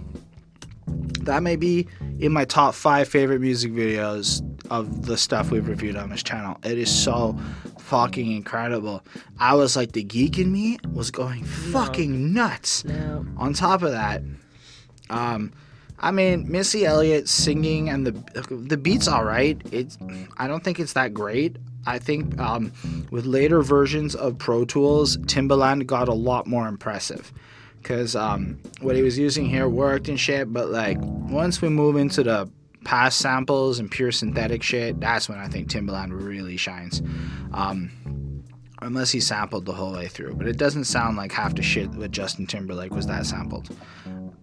that may be in my top five favorite music videos of the stuff we've reviewed on this channel. It is so fucking incredible. I was like, the geek in me was going fucking nuts. No. On top of that, um, I mean, Missy Elliott singing and the the beat's all right. It's I don't think it's that great. I think um, with later versions of Pro Tools, Timbaland got a lot more impressive because um, what he was using here worked and shit. But like once we move into the past samples and pure synthetic shit, that's when I think Timbaland really shines. Um, unless he sampled the whole way through, but it doesn't sound like half the shit with Justin Timberlake was that sampled,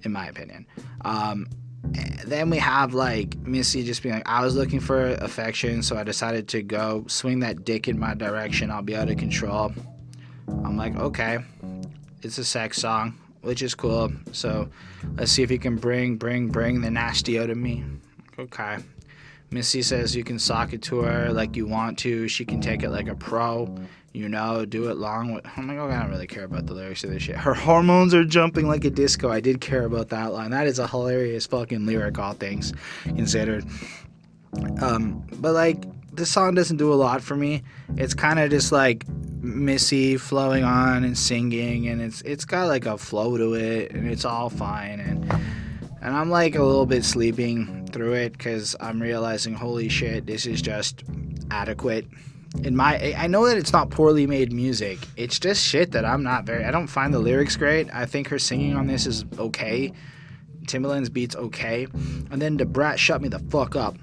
in my opinion. Um, then we have like Missy just being like, I was looking for affection, so I decided to go swing that dick in my direction. I'll be out of control. I'm like, okay, it's a sex song, which is cool. So let's see if you can bring, bring, bring the nasty out of me. Okay. Missy says you can sock it to her like you want to. She can take it like a pro. You know, do it long. With, I'm like, I don't really care about the lyrics of this shit. Her hormones are jumping like a disco. I did care about that line. That is a hilarious fucking lyric, all things considered. Um, but like, this song doesn't do a lot for me. It's kind of just like Missy flowing on and singing, and it's it's got like a flow to it, and it's all fine. And and I'm like a little bit sleeping through it because I'm realizing, holy shit, this is just adequate. In my, I know that it's not poorly made music. It's just shit that I'm not very. I don't find the lyrics great. I think her singing on this is okay. Timbaland's beats okay, and then Da Brat shut me the fuck up.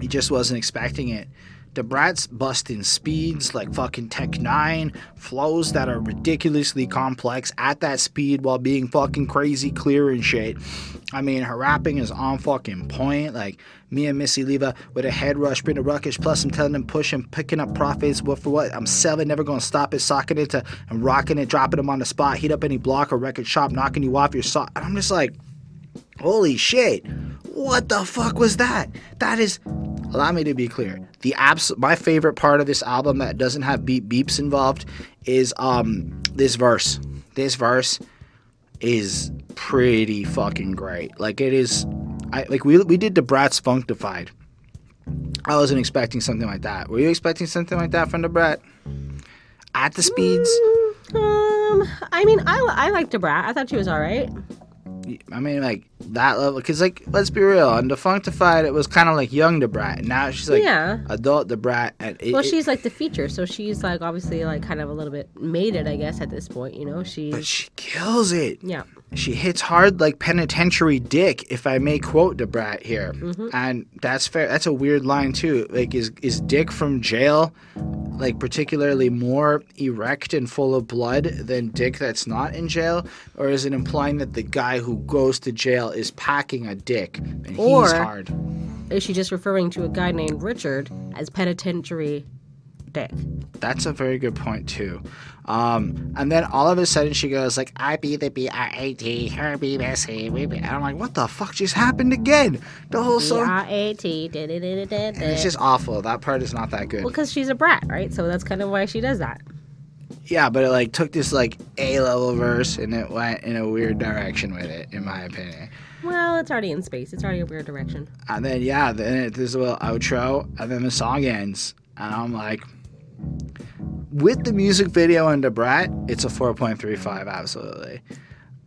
He just wasn't expecting it. Da Brat's busting speeds like fucking Tech 9, flows that are ridiculously complex at that speed while being fucking crazy clear and shit. I mean, her rapping is on fucking point. Like, me and Missy Leva with a head rush, bring a ruckish, plus I'm telling them push and picking up profits. What for what? I'm selling, never gonna stop it, socking it to and rocking it, dropping them on the spot, heat up any block or record shop, knocking you off your sock. And I'm just like, holy shit, what the fuck was that? That is allow me to be clear. The abs- my favorite part of this album that doesn't have beep beeps involved is um this verse. This verse is pretty fucking great. Like it is I like we we did the Brat's Funkdafied. I wasn't expecting something like that. Were you expecting something like that from the Brat? At the speeds? Um, I mean, I, I liked Da Brat. I thought she was all right. I mean, like that level. Because, like, let's be real. On Defunctified, it was kind of like young Da Brat. Now she's like Yeah. adult Da Brat. And it, Well, it- she's like the feature, so she's like obviously like kind of a little bit made it, I guess, at this point. You know, she. but she kills it. Yeah. She hits hard like penitentiary dick, if I may quote Da Brat here. Mm-hmm. And that's fair. That's a weird line too. Like, is is Dick from jail, like particularly more erect and full of blood than Dick that's not in jail, or is it implying that the guy who goes to jail is packing a dick and he's hard? Is she just referring to a guy named Richard as penitentiary dick? That's a very good point too. Um, and then all of a sudden she goes like, "I be the B R A T, her be messy, we be." And I'm like, "What the fuck just happened again?" The whole song. R A T. it's just awful. That part is not that good. Well, because she's a brat, right? So that's kind of why she does that. Yeah, but it like took this like A level verse and it went in a weird direction with it, in my opinion. Well, it's already in space. It's already a weird direction. And then yeah, then it, there's a little outro, and then the song ends, and I'm like, with the music video and the brat, it's a 4.35, absolutely.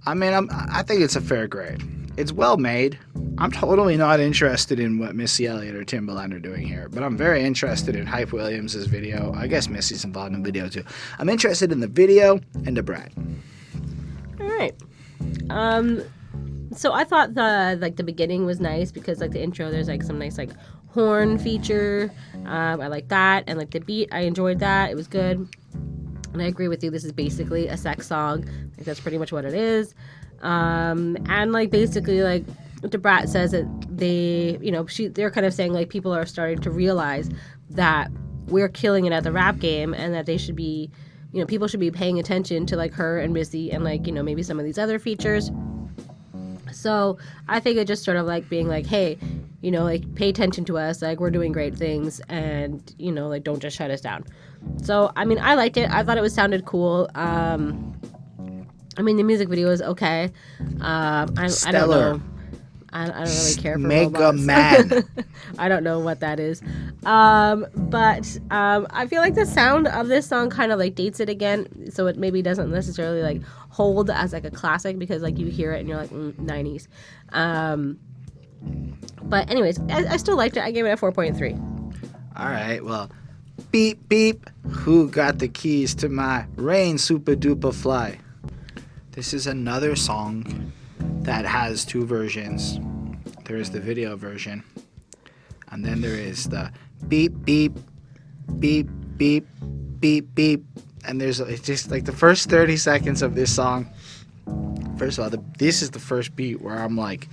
I mean, I'm, I think it's a fair grade. It's well made. I'm totally not interested in what Missy Elliott or Timbaland are doing here, but I'm very interested in Hype Williams' video. I guess Missy's involved in the video too. I'm interested in the video and the brat. All right. Um, so I thought the like the beginning was nice because like the intro, there's like some nice like horn feature. Um, I like that, and like the beat, I enjoyed that. It was good. And I agree with you. This is basically a sex song. Like that's pretty much what it is. Um, and like basically like Da Brat says that they, you know, she they're kind of saying like people are starting to realize that we're killing it at the rap game and that they should be, you know, people should be paying attention to like her and Missy and like you know maybe some of these other features. So I think it just sort of like being like, hey, you know, like pay attention to us, like we're doing great things, and you know, like don't just shut us down. So I mean, I liked it. I thought it was sounded cool. Um, I mean, the music video is okay. Um, I, I don't know. I, I don't really care for Mega robots. Man. I don't know what that is. Um, but um, I feel like the sound of this song kind of like dates it again, so it maybe doesn't necessarily like hold as like a classic because like you hear it and you're like mm, 90s. Um, but anyways, I, I still liked it. I gave it a 4.3. All right, well, beep beep. Who got the keys to my rain super duper fly? This is another song that has two versions. There is the video version, and then there is the beep beep beep beep beep beep. And there's just like the first 30 seconds of this song. First of all, the, this is the first beat where I'm like,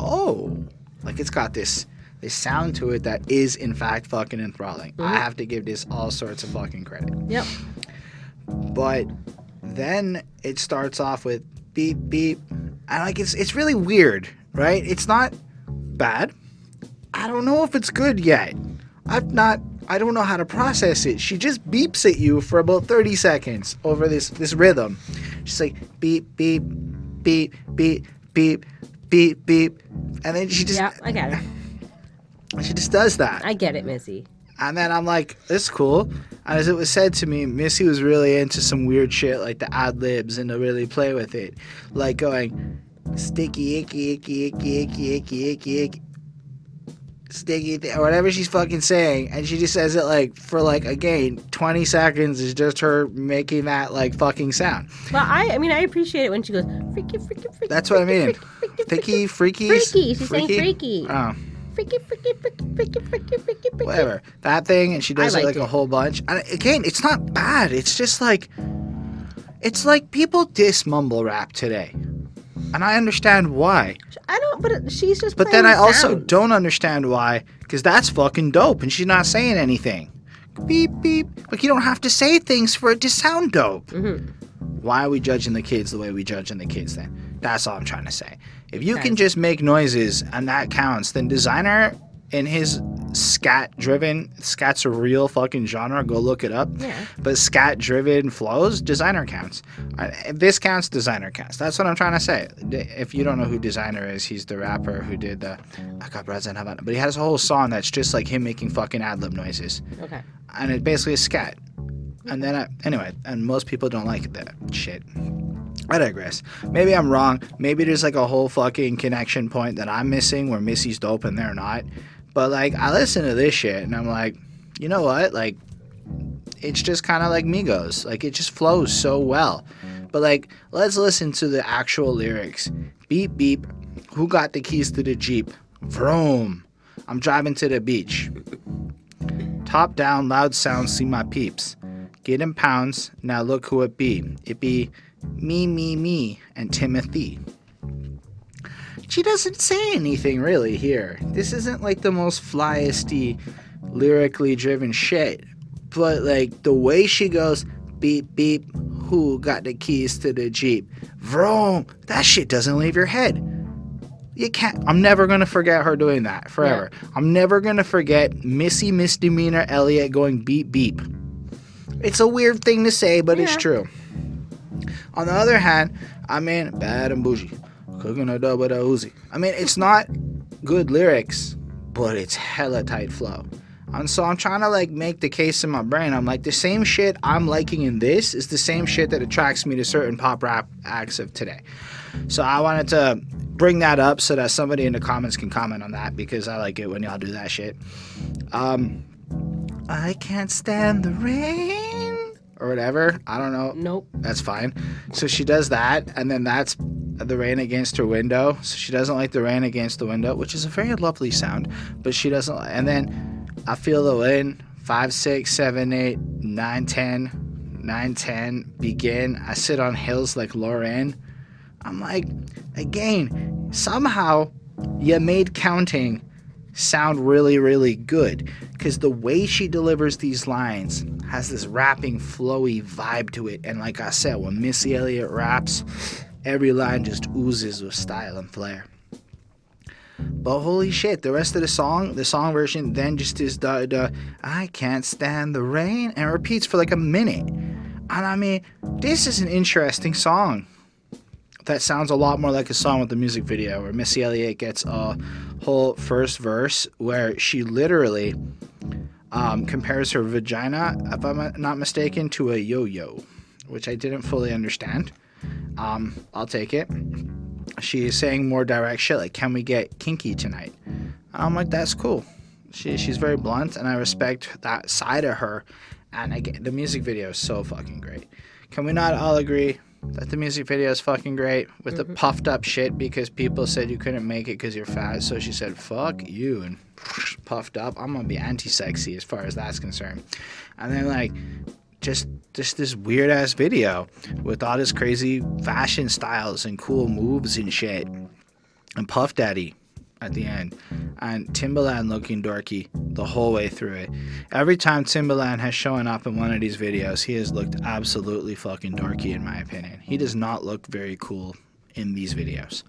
oh, like it's got this this sound to it that is in fact fucking enthralling. I mm. have to give this all sorts of fucking credit. Yep. But Mm-hmm. then it starts off with beep beep, and like it's it's really weird, right? It's not bad. I don't know if it's good yet. I've not. I don't know how to process it. She just beeps at you for about 30 seconds over this this rhythm. She's like beep beep beep beep beep beep beep, and then she just Yeah, I get it. she just does that. I get it, Missy. And then I'm like, this is cool. And as it was said to me, Missy was really into some weird shit like the ad libs and to really play with it. Like going, sticky, icky, icky, icky, icky, icky, icky, icky. Sticky, th- or whatever she's fucking saying, and she just says it like for like again 20 seconds is just her making that like fucking sound. But I, I mean, I appreciate it when she goes freaky, freaky, freaky. That's what I mean. freaky, Thicky, freaky, Freaky. She's saying freaky. Oh, Freaky, freaky, freaky, freaky, freaky, freaky, freaky. whatever that thing and she does I it liked like a it. whole bunch and again it's not bad it's just like it's like people diss mumble rap today and i understand why I don't, but it- she's just. but then i also sounds. don't understand why because that's fucking dope and she's not saying anything beep beep like you don't have to say things for it to sound dope Mhm. why are we judging the kids the way we judging the kids then that's all i'm trying to say. If you can just make noises and that counts then Desiigner in his scat driven scat's a real fucking genre go look it up. Yeah. but scat driven flows Desiigner counts. Uh, if this counts Desiigner counts. That's what i'm trying to say. If you don't know who Desiigner is he's the rapper who did the i got breads in Havana. But he has a whole song that's just like him making fucking ad-lib noises. Okay. and it basically is scat. And then I, anyway and most people don't like that shit I digress. Maybe I'm wrong. Maybe there's like a whole fucking connection point that I'm missing where Missy's dope and they're not. But like, I listen to this shit and I'm like, you know what? Like, it's just kind of like Migos. Like, it just flows so well. But like, let's listen to the actual lyrics. Beep beep. Who got the keys to the Jeep? Vroom. I'm driving to the beach. Top down, loud sounds, see my peeps. Get in pounds, now look who it be. It be me, me, me, and Timothy. She doesn't say anything really here. This isn't like the most flyesty, lyrically driven shit. But like the way she goes, beep, beep, who got the keys to the Jeep? Vroom, that shit doesn't leave your head. You can't. I'm never gonna forget her doing that forever. I'm never gonna forget Missy Misdemeanor Elliott going beep beep. It's a weird thing to say, but it's true. On the other hand, I mean, bad and bougie, cooking a double the Uzi. I mean, it's not good lyrics, but it's hella tight flow. And so I'm trying to like make the case in my brain. I'm like, the same shit I'm liking in this is the same shit that attracts me to certain pop rap acts of today. So I wanted to bring that up so that somebody in the comments can comment on that because I like it when y'all do that shit. Um, I can't stand the rain or whatever. I don't know. Nope. That's fine. So she does that, and then that's the rain against her window. So she doesn't like the rain against the window, which is a very lovely sound. But she doesn't. And then I feel the wind. Five, six, seven, eight, nine, ten, nine, ten. Begin. I sit on hills like Lauryn. I'm like, again, somehow you made counting sound really, really good. Because the way she delivers these lines has this rapping, flowy vibe to it. And like I said, when Missy Elliott raps, every line just oozes with style and flair. But holy shit, the rest of the song, the song version, then just is the, the I can't stand the rain and repeats for like a minute. And I mean, this is an interesting song that sounds a lot more like a song with the music video where Missy Elliott gets a whole first verse where she literally um, compares her vagina, if I'm not mistaken, to a yo-yo, which I didn't fully understand. Um, I'll take it. She's saying more direct shit like, "Can we get kinky tonight?" I'm like, "That's cool." She, she's very blunt, and I respect that side of her. And again, the music video is so fucking great. Can we not all agree that the music video is fucking great with the mm-hmm. puffed up shit because people said you couldn't make it because you're fat? So she said, "Fuck you," and puffed up. I'm gonna be anti-sexy as far as that's concerned. And then like, just just this weird ass video with all this crazy fashion styles and cool moves and shit, and Puff Daddy at the end, and Timbaland looking dorky the whole way through it. Every time Timbaland has shown up in one of these videos, he has looked absolutely fucking dorky, in my opinion. He does not look very cool in these videos.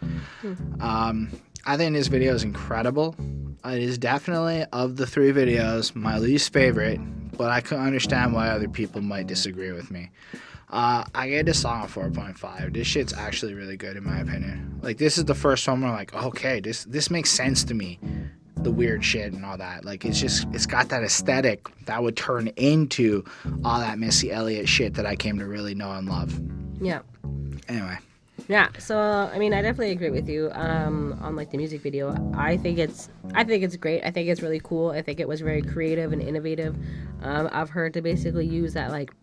Um, I think this video is incredible. It is definitely, of the three videos, my least favorite, but I can understand why other people might disagree with me. Uh, I gave this song a 4.5. This shit's actually really good in my opinion. Like this is the first one where I'm like, okay, this this makes sense to me. The weird shit and all that. Like it's just it's got that aesthetic that would turn into all that Missy Elliott shit that I came to really know and love. Yeah. Anyway. Yeah, so I mean, I definitely agree with you um, on like the music video. I think it's, I think it's great. I think it's really cool. I think it was very creative and innovative. Um, I've heard to basically use that like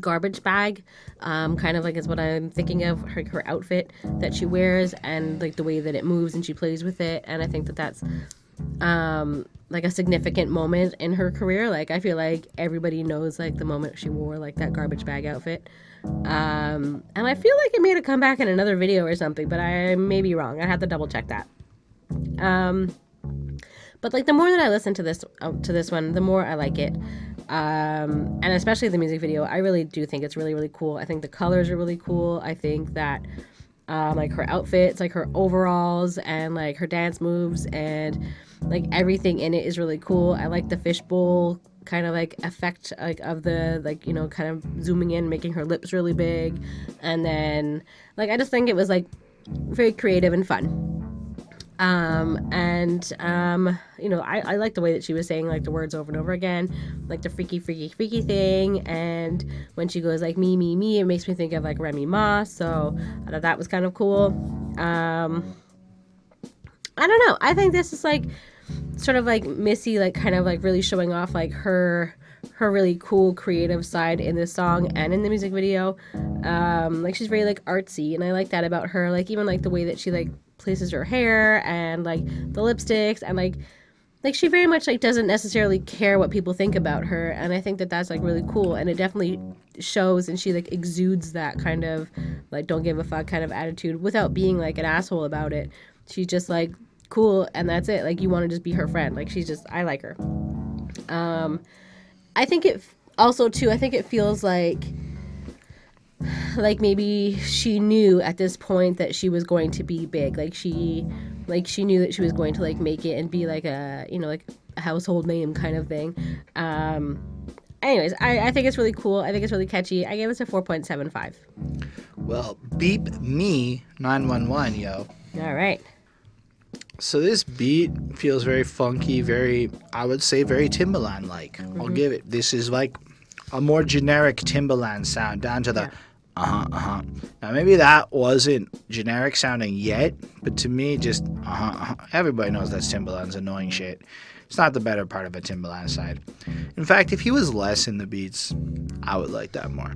garbage bag, um, kind of like is what I'm thinking of her her outfit that she wears and like the way that it moves and she plays with it. And I think that that's um like a significant moment in her career. Like i feel like everybody knows like the moment she wore like that garbage bag outfit. Um and i feel like it made a comeback in another video or something but i may be wrong. I have to double check that. Um but like the more that i listen to this uh, to this one the more i like it um and especially the music video i really do think it's really really cool. I think the colors are really cool. I think that um, like her outfits, like her overalls, and like her dance moves, and like everything in it is really cool. I like the fishbowl kind of like effect like of the like you know kind of zooming in making her lips really big. And then like i just think it was like very creative and fun um and um you know I, I like the way that she was saying like the words over and over again like the freaky freaky freaky thing and when she goes like me me me it makes me think of like remy ma so i thought that was kind of cool um i don't know i think this is like sort of like Missy like kind of like really showing off like her her really cool creative side in this song and in the music video. Um like she's very like artsy and I like that about her. Like even like the way that she like places her hair and like the lipsticks and like like she very much like doesn't necessarily care what people think about her and I think that that's like really cool and it definitely shows and she like exudes that kind of like don't give a fuck kind of attitude without being like an asshole about it. She's just like cool and that's it. Like you want to just be her friend. Like she's just i like her. Um i think it also too i think it feels like like maybe she knew at this point that she was going to be big like she like she knew that she was going to like make it and be like a you know like a household name kind of thing um anyways I, I think it's really cool i think it's really catchy i gave it a 4.75 Well, beep me 911, yo. all right So this beat feels very funky, very I would say very Timbaland like. I'll give it. This is like a more generic Timbaland sound down to the Yeah. Uh-huh, uh-huh. Now maybe that wasn't generic sounding yet, but to me just uh-huh, uh-huh. Everybody knows that's Timbaland's annoying shit. It's not the better part of a Timbaland side. In fact, if he was less in the beats, I would like that more.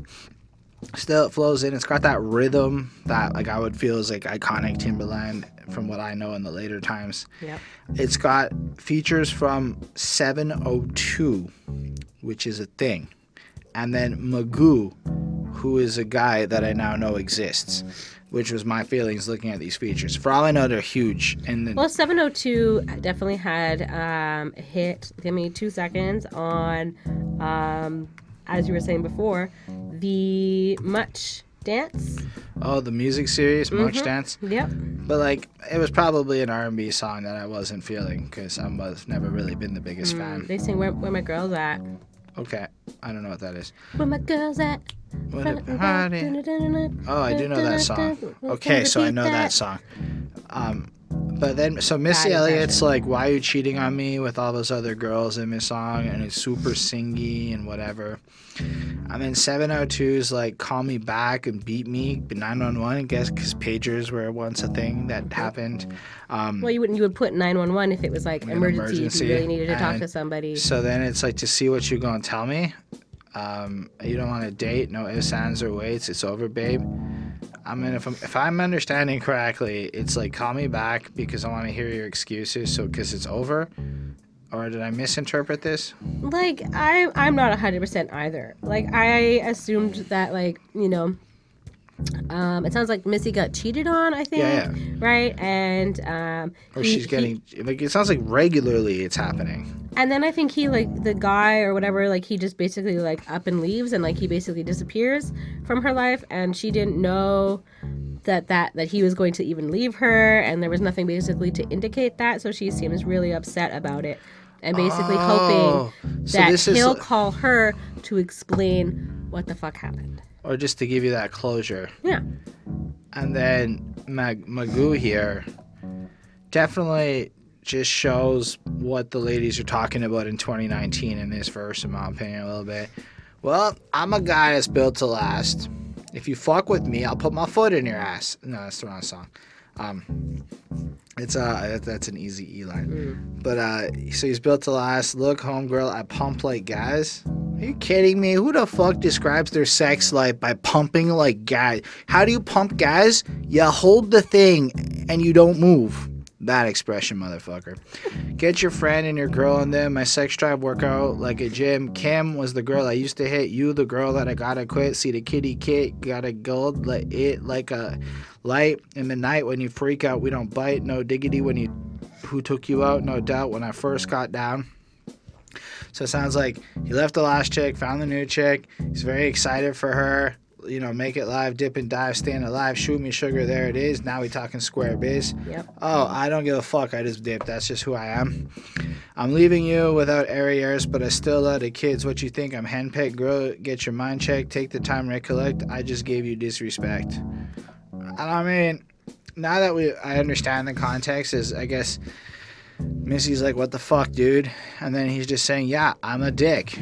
Still, it flows in. It's got that rhythm that, like, I would feel is like iconic Timbaland from what I know in the later times. yep It's got features from 702, which is a thing, and then Magoo, who is a guy that I now know exists, which was my feelings looking at these features. For all I know, they're huge. And then, Well, 702 definitely had um, a hit. Give me two seconds on, um, as you were saying before, the Much Dance. oh, the music series, Much Dance. Yep. But like, it was probably an R&B song that I wasn't feeling because I was never really been the biggest fan. They sing Where, Where My Girls At. Okay, I don't know what that is. Where My Girls At. What a party. Oh, I do know that song. Okay, so I know that song. Um, but then, so Missy Elliott's like, "Why are you cheating on me with all those other girls in this song?" And it's super singy and whatever. I And then 702's like, "Call me back and beat me." But 911, I guess, because pagers were once a thing that happened. Um, Well, you wouldn't. You would put 911 if it was like An emergency, if you really needed to talk to somebody. So then it's like to see what you're gonna tell me. Um, you don't want to date, no ifs, ands, or waits. It's over, babe. I mean, if I'm if I'm understanding correctly, it's like call me back because I want to hear your excuses. So because it's over, or did I misinterpret this? like I I'm not hundred percent either. Like I assumed that like you know, um, it sounds like Missy got cheated on. I think Yeah, right, and um, Or he- she's he- getting like it sounds like regularly it's happening. and then I think he like the guy or whatever like he just basically like up and leaves and like he basically disappears from her life and she didn't know that that that he was going to even leave her and there was nothing basically to indicate that so she seems really upset about it and basically Oh, hoping so that he'll call her to explain what the fuck happened. Or just to give you that closure. Yeah. And then Mag- Magoo here definitely just shows what the ladies are talking about in 2019 in this verse, in my opinion, a little bit. Well, I'm a guy that's built to last. If you fuck with me, I'll put my foot in your ass. No, that's the wrong song. Um, it's uh, that's an easy E line. But uh, so he's built to last. Look, homegirl, I pump like guys. Are you kidding me? Who the fuck describes their sex life by pumping like guys? How do you pump guys? You hold the thing and you don't move. That expression, motherfucker. Get your friend and your girl in there. My sex drive work out like a gym. Kim was the girl I used to hit. You the girl that I gotta quit. See the kitty kit, gotta gold let it like a light in the night when you freak out. We don't bite. No diggity when you who took you out. No doubt when I first got down. So it sounds like he left the last chick, found the new chick. He's very excited for her. You know, make it live, dip and dive, stand alive, shoot me sugar, there it is. Now we talking square biz. Yep. Oh, I don't give a fuck. I just dip. That's just who I am. I'm leaving you without airs, but I still love the kids. What you think? I'm handpicked. Grow, get your mind checked. Take the time, recollect. I just gave you disrespect. And I mean, now that we, I understand the context is, I guess, Missy's like, "What the fuck, dude?" And then he's just saying, "Yeah, I'm a dick."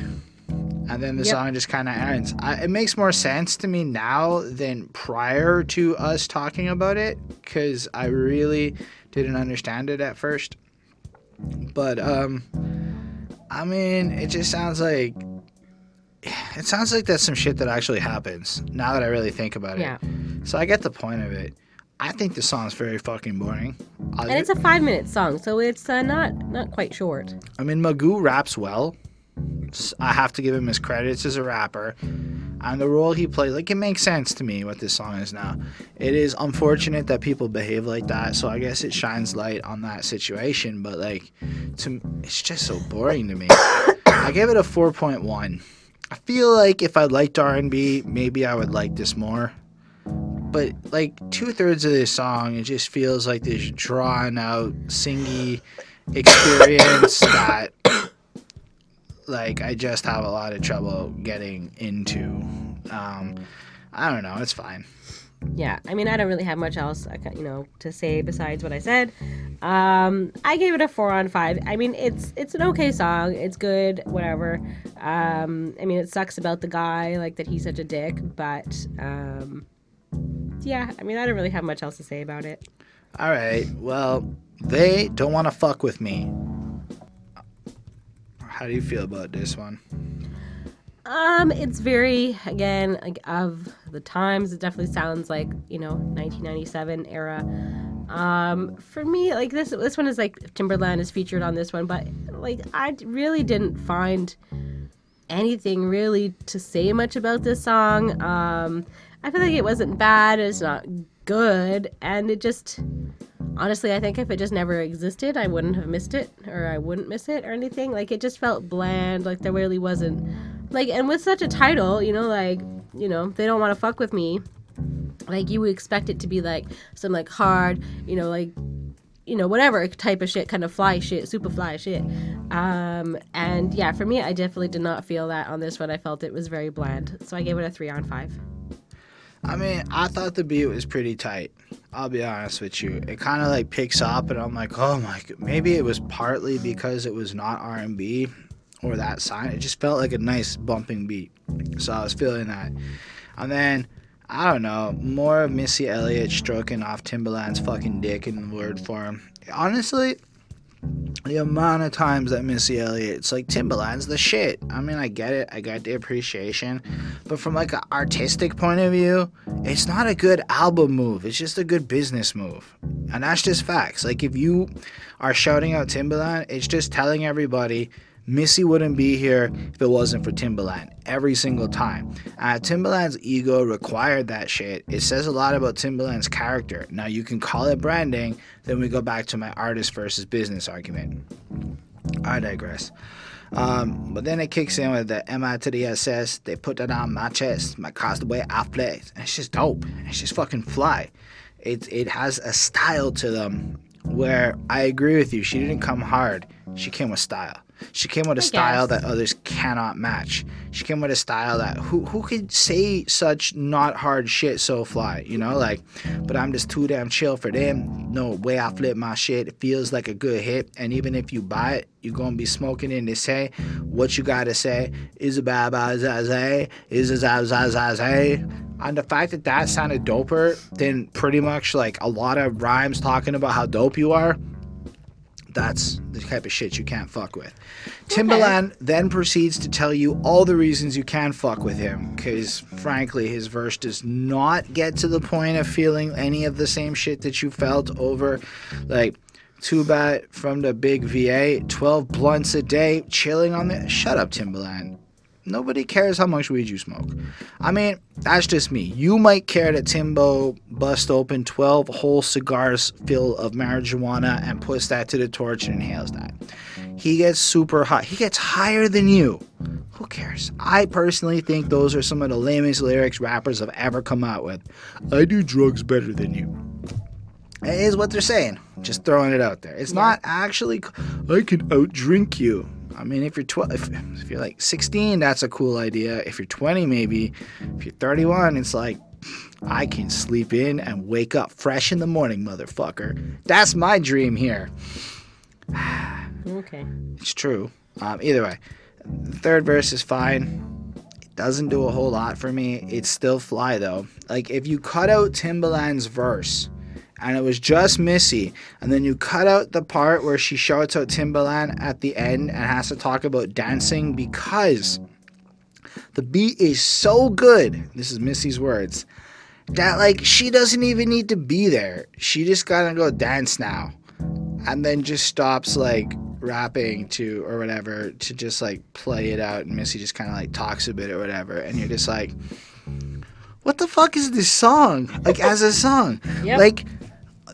And then the Yep. song just kind of ends. I, it makes more sense to me now than prior to us talking about it, because I really didn't understand it at first. But um, I mean, it just sounds like it sounds like that's some shit that actually happens. Now that I really think about it, Yeah. so I get the point of it. I think the song's very fucking boring. I'll And it's a five minute song, so it's uh, not not quite short. I mean, Magoo raps well. I have to give him his credits as a rapper. And the role he plays, like, it makes sense to me what this song is now. It is unfortunate that people behave like that, so I guess it shines light on that situation, but, like, to it's just so boring to me. I gave it a 4.1. I feel like if I liked R&B, maybe I would like this more. But, like, two thirds of this song, it just feels like this drawn out, singy experience that like I just have a lot of trouble getting into. Um, I don't know. It's fine. Yeah, I mean, I don't really have much else, you know, to say besides what I said. Um, I gave it a four on five. I mean, it's it's an okay song. It's good, whatever. Um, I mean, it sucks about the guy, like that he's such a dick, but um, yeah, I mean, I don't really have much else to say about it. All right. Well, they don't want to fuck with me. How do you feel about this one? Um, it's very again like of the times. It definitely sounds like you know 1997 era. Um, for me, like this this one is like Timbaland is featured on this one, but like I really didn't find anything really to say much about this song. Um, I feel like it wasn't bad. It's not good, and it just honestly, I think if it just never existed, I wouldn't have missed it, or I wouldn't miss it, or anything. Like it just felt bland. Like there really wasn't like, and with such a title, you know, like you know, they don't want to fuck with me. Like you would expect it to be like some like hard, you know, like you know, whatever type of shit, kind of fly shit, super fly shit. Um, and yeah, for me, I definitely did not feel that on this one. I felt it was very bland, so I gave it a three on five. I mean, I thought the beat was pretty tight. I'll be honest with you. It kind of like picks up, and I'm like, oh my, god. maybe it was partly because it was not R&B or that sign. It just felt like a nice bumping beat, so I was feeling that. And then I don't know, more of Missy Elliott stroking off Timbaland's fucking dick in word form. Honestly, the amount of times that Missy Elliott, it's like Timbaland's the shit. I mean, I get it, I got the appreciation, but from like an artistic point of view, it's not a good album move. It's just a good business move, and that's just facts. Like if you are shouting out Timberland, it's just telling everybody. Missy wouldn't be here if it wasn't for Timbaland every single time. Uh, Timbaland's ego required that shit. It says a lot about Timbaland's character. Now, you can call it branding, then we go back to my artist versus business argument. I digress. Um, but then it kicks in with the MI to the SS. They put that on my chest, my castaway outfit. And it's just dope. It's just fucking fly. It, it has a style to them where I agree with you. She didn't come hard, she came with style. She came with a I style guess. that others cannot match. She came with a style that who who could say such not hard shit so fly, you know, like but I'm just too damn chill for them. No way I flip my shit. It feels like a good hit. And even if you buy it, you're gonna be smoking in to say what you gotta say is a bad bad is a zazazazay. And the fact that that sounded doper than pretty much like a lot of rhymes talking about how dope you are, that's the type of shit you can't fuck with. Timbaland then proceeds to tell you all the reasons you can fuck with him, because frankly, his verse does not get to the point of feeling any of the same shit that you felt over, like, too bad from the big VA, 12 blunts a day, chilling on the. Shut up, Timbaland. Nobody cares how much weed you smoke. I mean, that's just me. You might care that Timbo bust open 12 whole cigars full of marijuana and puts that to the torch and inhales that. He gets super high. He gets higher than you. Who cares? I personally think those are some of the lamest lyrics rappers have ever come out with. I do drugs better than you. It is what they're saying. Just throwing it out there. It's not actually. I could outdrink you. I mean, if you're 12, if, if you're like 16, that's a cool idea. If you're 20, maybe. If you're 31, it's like, I can sleep in and wake up fresh in the morning, motherfucker. That's my dream here. Okay. It's true. Um, either way, the third verse is fine. It doesn't do a whole lot for me. It's still fly though. Like if you cut out Timbaland's verse and it was just Missy, and then you cut out the part where she shouts out Timbaland at the end and has to talk about dancing because the beat is so good. This is Missy's words. That like she doesn't even need to be there. She just gotta go dance now. And then just stops like rapping to or whatever to just like play it out and Missy just kinda like talks a bit or whatever and you're just like what the fuck is this song? Like as a song. Yep. Like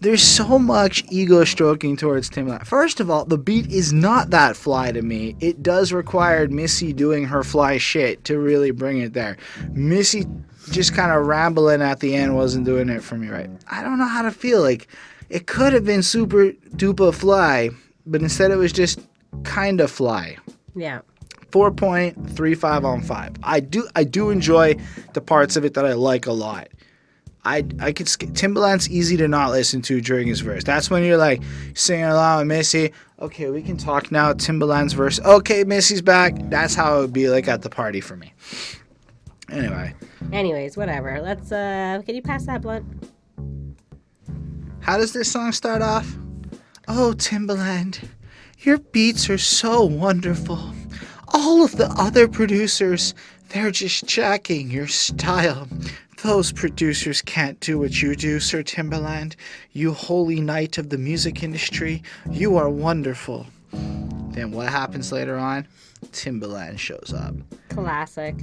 there's so much ego stroking towards Timbaland. First of all, the beat is not that fly to me. It does require Missy doing her fly shit to really bring it there. Missy just kind of rambling at the end wasn't doing it for me right. I don't know how to feel like it could have been super duper fly, but instead it was just kind of fly. Yeah. 4.35 on 5. I do I do enjoy the parts of it that I like a lot. I I could Timbaland's easy to not listen to during his verse. That's when you're like singing along with Missy. Okay, we can talk now. Timbaland's verse. Okay, Missy's back. That's how it would be like at the party for me. Anyway, Anyways, whatever. Let's uh can you pass that blunt? how does this song start off? Oh, Timbaland, your beats are so wonderful. All of the other producers, they're just jacking your style. Those producers can't do what you do, Sir Timbaland. You holy knight of the music industry, you are wonderful. Then what happens later on? Timbaland shows up. Classic.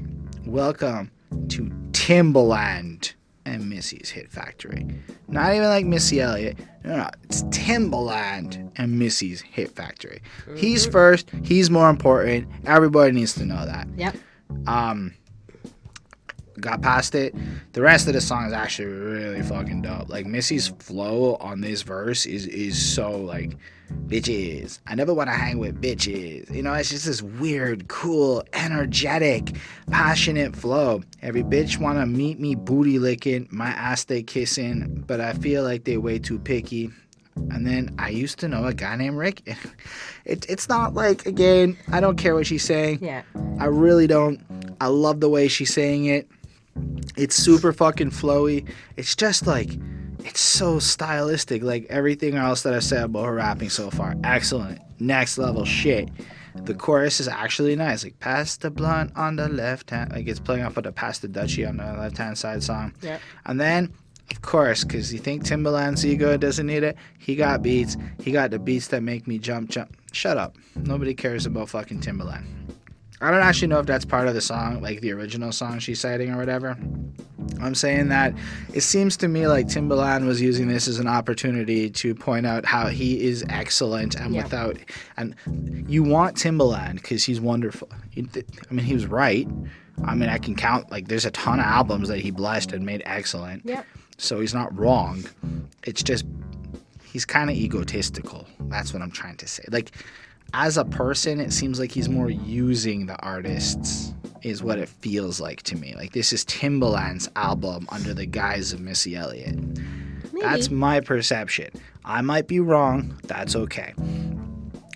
Welcome to Timbaland and Missy's Hit Factory. Not even like Missy Elliott. No, no, it's Timbaland and Missy's Hit Factory. He's first. He's more important. Everybody needs to know that. Yep. Um, got past it. The rest of the song is actually really fucking dope. Like Missy's flow on this verse is is so like bitches. I never want to hang with bitches. You know, it's just this weird, cool, energetic, passionate flow. Every bitch want to meet me booty licking, my ass they kissing, but I feel like they way too picky. And then I used to know a guy named Rick. It, it's not like, again, I don't care what she's saying. Yeah. I really don't. I love the way she's saying it. It's super fucking flowy. It's just like, it's so stylistic. Like everything else that I said about her rapping so far. Excellent. Next level shit. The chorus is actually nice. Like, pass the blunt on the left hand. Like, it's playing off of the Pass the Dutchie on the left hand side song. Yep. And then, of course, because you think Timbaland's ego doesn't need it, he got beats. He got the beats that make me jump, jump. Shut up. Nobody cares about fucking Timbaland. I don't actually know if that's part of the song, like the original song she's citing or whatever. I'm saying that it seems to me like Timbaland was using this as an opportunity to point out how he is excellent and Yeah. without and you want Timbaland because he's wonderful. I mean, he was right. I mean, I can count like there's a ton of albums that he blessed and made excellent. Yep. So he's not wrong. It's just he's kind of egotistical. That's what I'm trying to say. Like as a person, it seems like he's more using the artists is what it feels like to me. Like this is Timbaland's album under the guise of Missy Elliott. Maybe. That's my perception. I might be wrong. That's okay.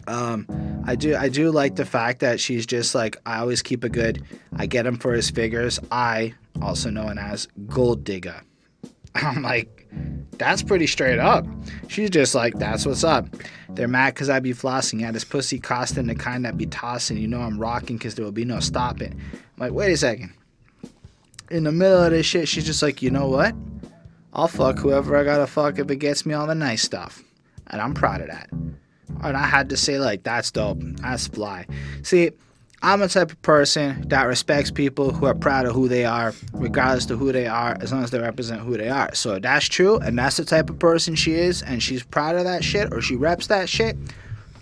Um, I do I do like the fact that she's just like I always keep a good. I get him for his figures. I, also known as gold digger. I'm like, that's pretty straight up. She's just like, that's what's up. They're mad because I be flossing. Yeah, this pussy costing the kind that be tossing. You know I'm rocking because there will be no stopping. I'm like, wait a second. In the middle of this shit, she's just like, you know what? I'll fuck whoever I gotta fuck if it gets me all the nice stuff. And I'm proud of that. And I had to say, like, that's dope. That's fly. See, I'm a type of person that respects people who are proud of who they are, regardless of who they are, as long as they represent who they are. So that's true, and that's the type of person she is, and she's proud of that shit, or she reps that shit,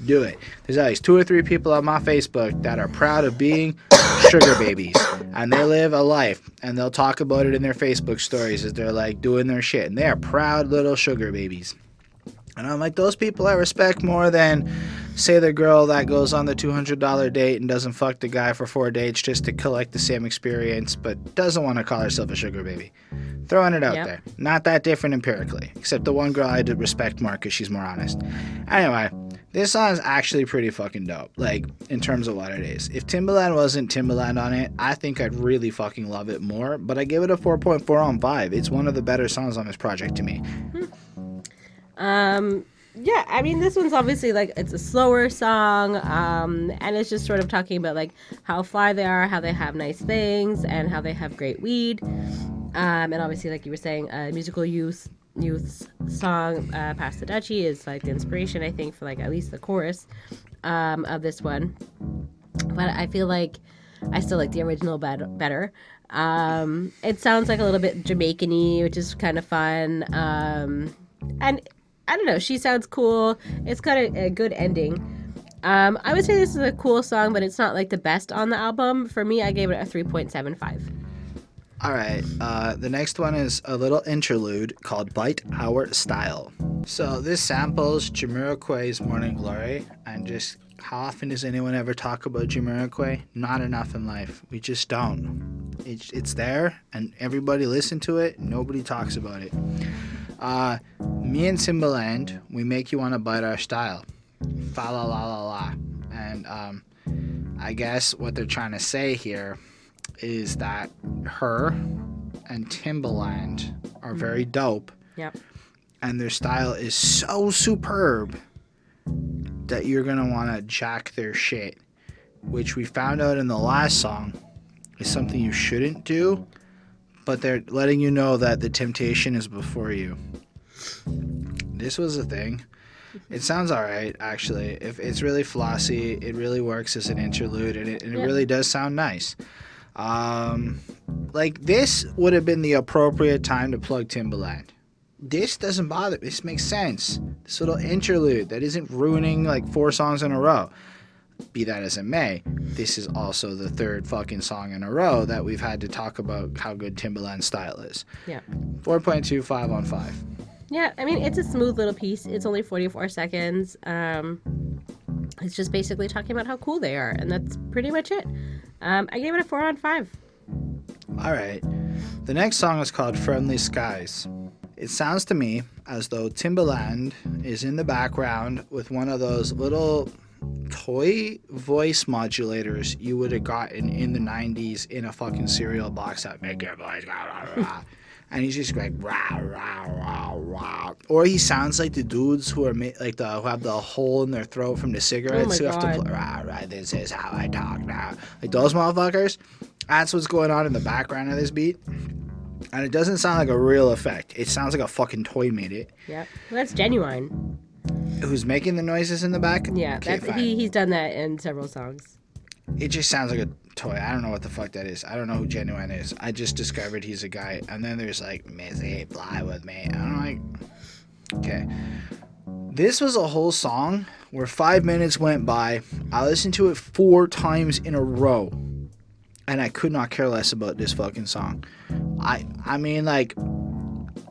do it. There's at least two or three people on my Facebook that are proud of being sugar babies, and they live a life, and they'll talk about it in their Facebook stories as they're like doing their shit, and they are proud little sugar babies. And I'm like, those people I respect more than, say, the girl that goes on the $200 date and doesn't fuck the guy for four dates just to collect the same experience, but doesn't want to call herself a sugar baby. Throwing it out Yep. there. Not that different empirically, except the one girl I did respect more because she's more honest. Anyway, this song is actually pretty fucking dope, like, in terms of what it is. If Timbaland wasn't Timbaland on it, I think I'd really fucking love it more, but I give it a 4.4 on 5. It's one of the better songs on this project to me. Hmm. Um, yeah, I mean, this one's obviously like it's a slower song, um, and it's just sort of talking about like how fly they are, how they have nice things, and how they have great weed. Um, and obviously, like you were saying, uh, musical youth youth's song uh, "Pass the Dutchie" is like the inspiration, I think, for like at least the chorus um, of this one. But I feel like I still like the original bet- better. Um, it sounds like a little bit Jamaican-y, which is kind of fun. Um, and I don't know, she sounds cool. It's got a, a good ending. Um, I would say this is a cool song, but it's not like the best on the album. For me, I gave it a 3.75. All right. Uh, the next one is a little interlude called Bite Our Style. So this samples Jamiroquai's Morning Glory and just how often does anyone ever talk about Jamiroquai? Not enough in life. We just don't. It's, it's there and everybody listen to it. Nobody talks about it. Uh, me and Timbaland, we make you want to bite our style. Fa la la la la. And um, I guess what they're trying to say here is that her and Timbaland are very dope, Yep. and their style is so superb that you're gonna want to jack their shit, which we found out in the last song is something you shouldn't do, but they're letting you know that the temptation is before you. This was a thing. It sounds alright, actually. If it's really flossy, it really works as an interlude, and it, and it Yeah. really does sound nice. Um, like this would have been the appropriate time to plug Timbaland. This doesn't bother. This makes sense. This little interlude that isn't ruining like four songs in a row. Be that as it may, this is also the third fucking song in a row that we've had to talk about how good Timbaland's style is. Yeah. 4.25 on 5. Yeah, I mean, it's a smooth little piece. It's only 44 seconds. Um, it's just basically talking about how cool they are, and that's pretty much it. Um, I gave it a 4 on 5. All right. The next song is called Friendly Skies. It sounds to me as though Timbaland is in the background with one of those little toy voice modulators you would have gotten in the 90s in a fucking cereal box that make your voice go rah, rah. and he's just like rah rah rah rah or he sounds like the dudes who are ma- like the who have the hole in their throat from the cigarettes oh my who have to God. play rah rah this is how I talk now like those motherfuckers that's what's going on in the background of this beat and it doesn't sound like a real effect it sounds like a fucking toy made it Yep. Well, that's Ginuwine. Who's making the noises in the back Yeah, Okay, that's, fine. he, he's done that in several songs. it just sounds like a toy. I don't know what the fuck that is. I don't know who Ginuwine is. I just discovered he's a guy. And then there's like Missy, fly with me. I'm like, okay. This was a whole song where five minutes went by. I listened to it four times in a row. And I could not care less about this fucking song. I I mean like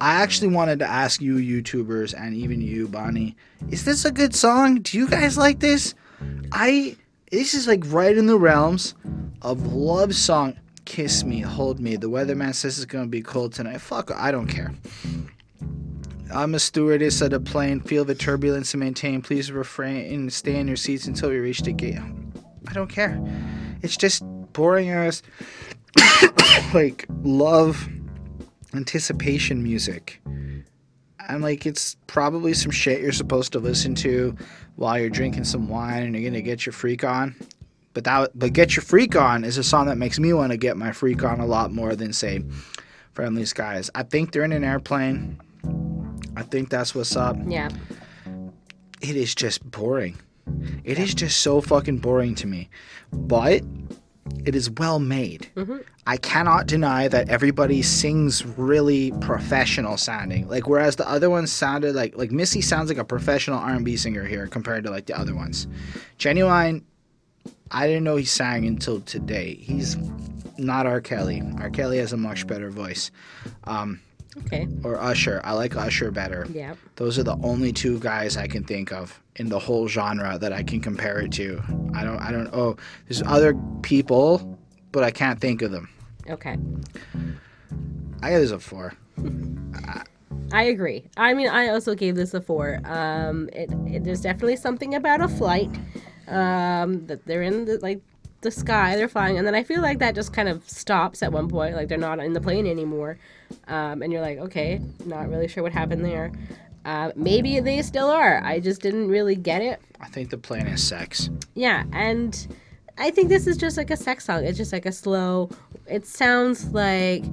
I actually wanted to ask you YouTubers and even you, Bonnie, is this a good song? Do you guys like this? I this is like right in the realms of love song. Kiss me, hold me. The weatherman says it's gonna be cold tonight. Fuck, I don't care. I'm a stewardess of the plane. Feel the turbulence and maintain. Please refrain and stay in your seats until we reach the gate. I don't care. It's just boring ass, like love anticipation music. And like it's probably some shit you're supposed to listen to while you're drinking some wine and you're gonna get your freak on. But that but Get Your Freak On is a song that makes me want to get my freak on a lot more than say Friendly Skies. I think they're in an airplane. I think that's what's up. Yeah. It is just boring. It is just so fucking boring to me. But it is well made. Mm-hmm. I cannot deny that everybody sings really professional sounding. Like whereas the other ones sounded like like Missy sounds like a professional R&B singer here compared to like the other ones. Ginuwine I didn't know he sang until today. He's not R. Kelly. R. Kelly has a much better voice. Um, Okay. Or Usher. I like Usher better. Yeah. Those are the only two guys I can think of in the whole genre that I can compare it to. I don't I don't oh there's other people, but I can't think of them. Okay. I give this a four. I agree. I mean, I also gave this a four. Um, it, it there's definitely something about a flight. Um, that they're in the like the sky, they're flying, and then I feel like that just kind of stops at one point. Like they're not in the plane anymore, um, and you're like, okay, not really sure what happened there. Uh, maybe they still are. I just didn't really get it. I think the plane is sex. Yeah, and I think this is just like a sex song. It's just like a slow. It sounds like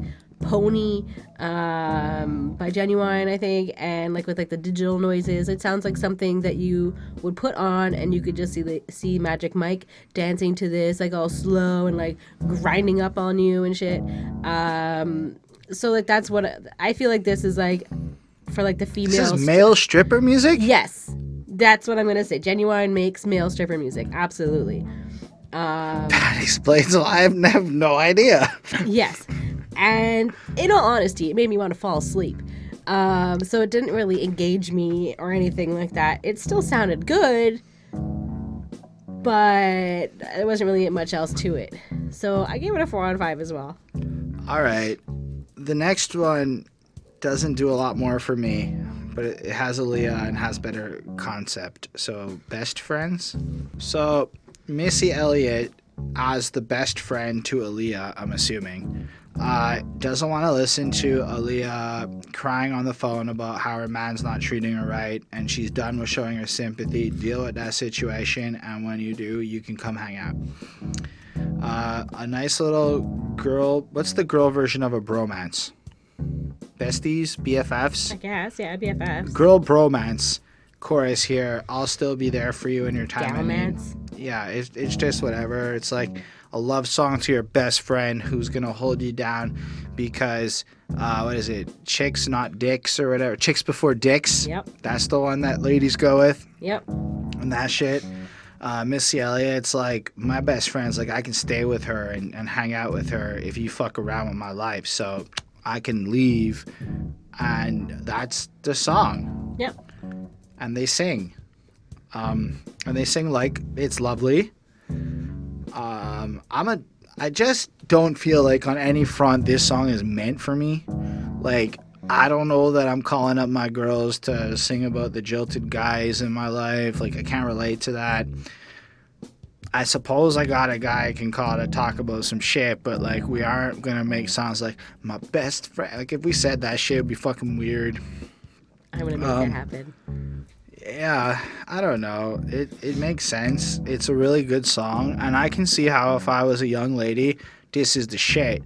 Pony um, by Ginuwine, I think, and like with like the digital noises. It sounds like something that you would put on, and you could just see the, see Magic Mike dancing to this, like all slow and like grinding up on you and shit. Um, so like that's what I feel like. This is like for like the This females. is male stripper music? Yes, that's what I'm gonna say. Ginuwine makes male stripper music. Absolutely. Um, That explains why I have no idea. yes, and in all honesty, it made me want to fall asleep. Um, so it didn't really engage me or anything like that. It still sounded good, but there wasn't really much else to it. So I gave it a four out of five as well. All right. The next one doesn't do a lot more for me, but it it has Aaliyah and has better concept. So, best friends. So, Missy Elliott as the best friend to Aaliyah, I'm assuming, uh, doesn't want to listen to Aaliyah crying on the phone about how her man's not treating her right, and she's done with showing her sympathy. Deal with that situation, and when you do, you can come hang out. Uh, a nice little girl. What's the girl version of a bromance? Besties, BFFs. I guess, yeah, BFFs. girl bromance chorus here. I'll still be there for you in your time. Galmance. Yeah, it's, it's just whatever. It's like a love song to your best friend who's gonna hold you down because uh, what is it? Chicks not dicks or whatever. Chicks before dicks. Yep. That's the one that ladies go with Yep. and that shit. Uh, Missy Elliott, it's like my best friend's like I can stay with her and, and hang out with her if you fuck around with my life. So I can leave, and that's the song. Yep. And they sing, um, and they sing like it's lovely. Um, I'm a, I just don't feel like on any front this song is meant for me. Like I don't know that I'm calling up my girls to sing about the jilted guys in my life. Like I can't relate to that. I suppose I got a guy I can call to talk about some shit, but like we aren't gonna make songs like my best friend. Like if we said that shit, it'd be fucking weird. I wouldn't make Um, that happen. Yeah, I don't know. It it makes sense. It's a really good song, and I can see how if I was a young lady, this is the shit.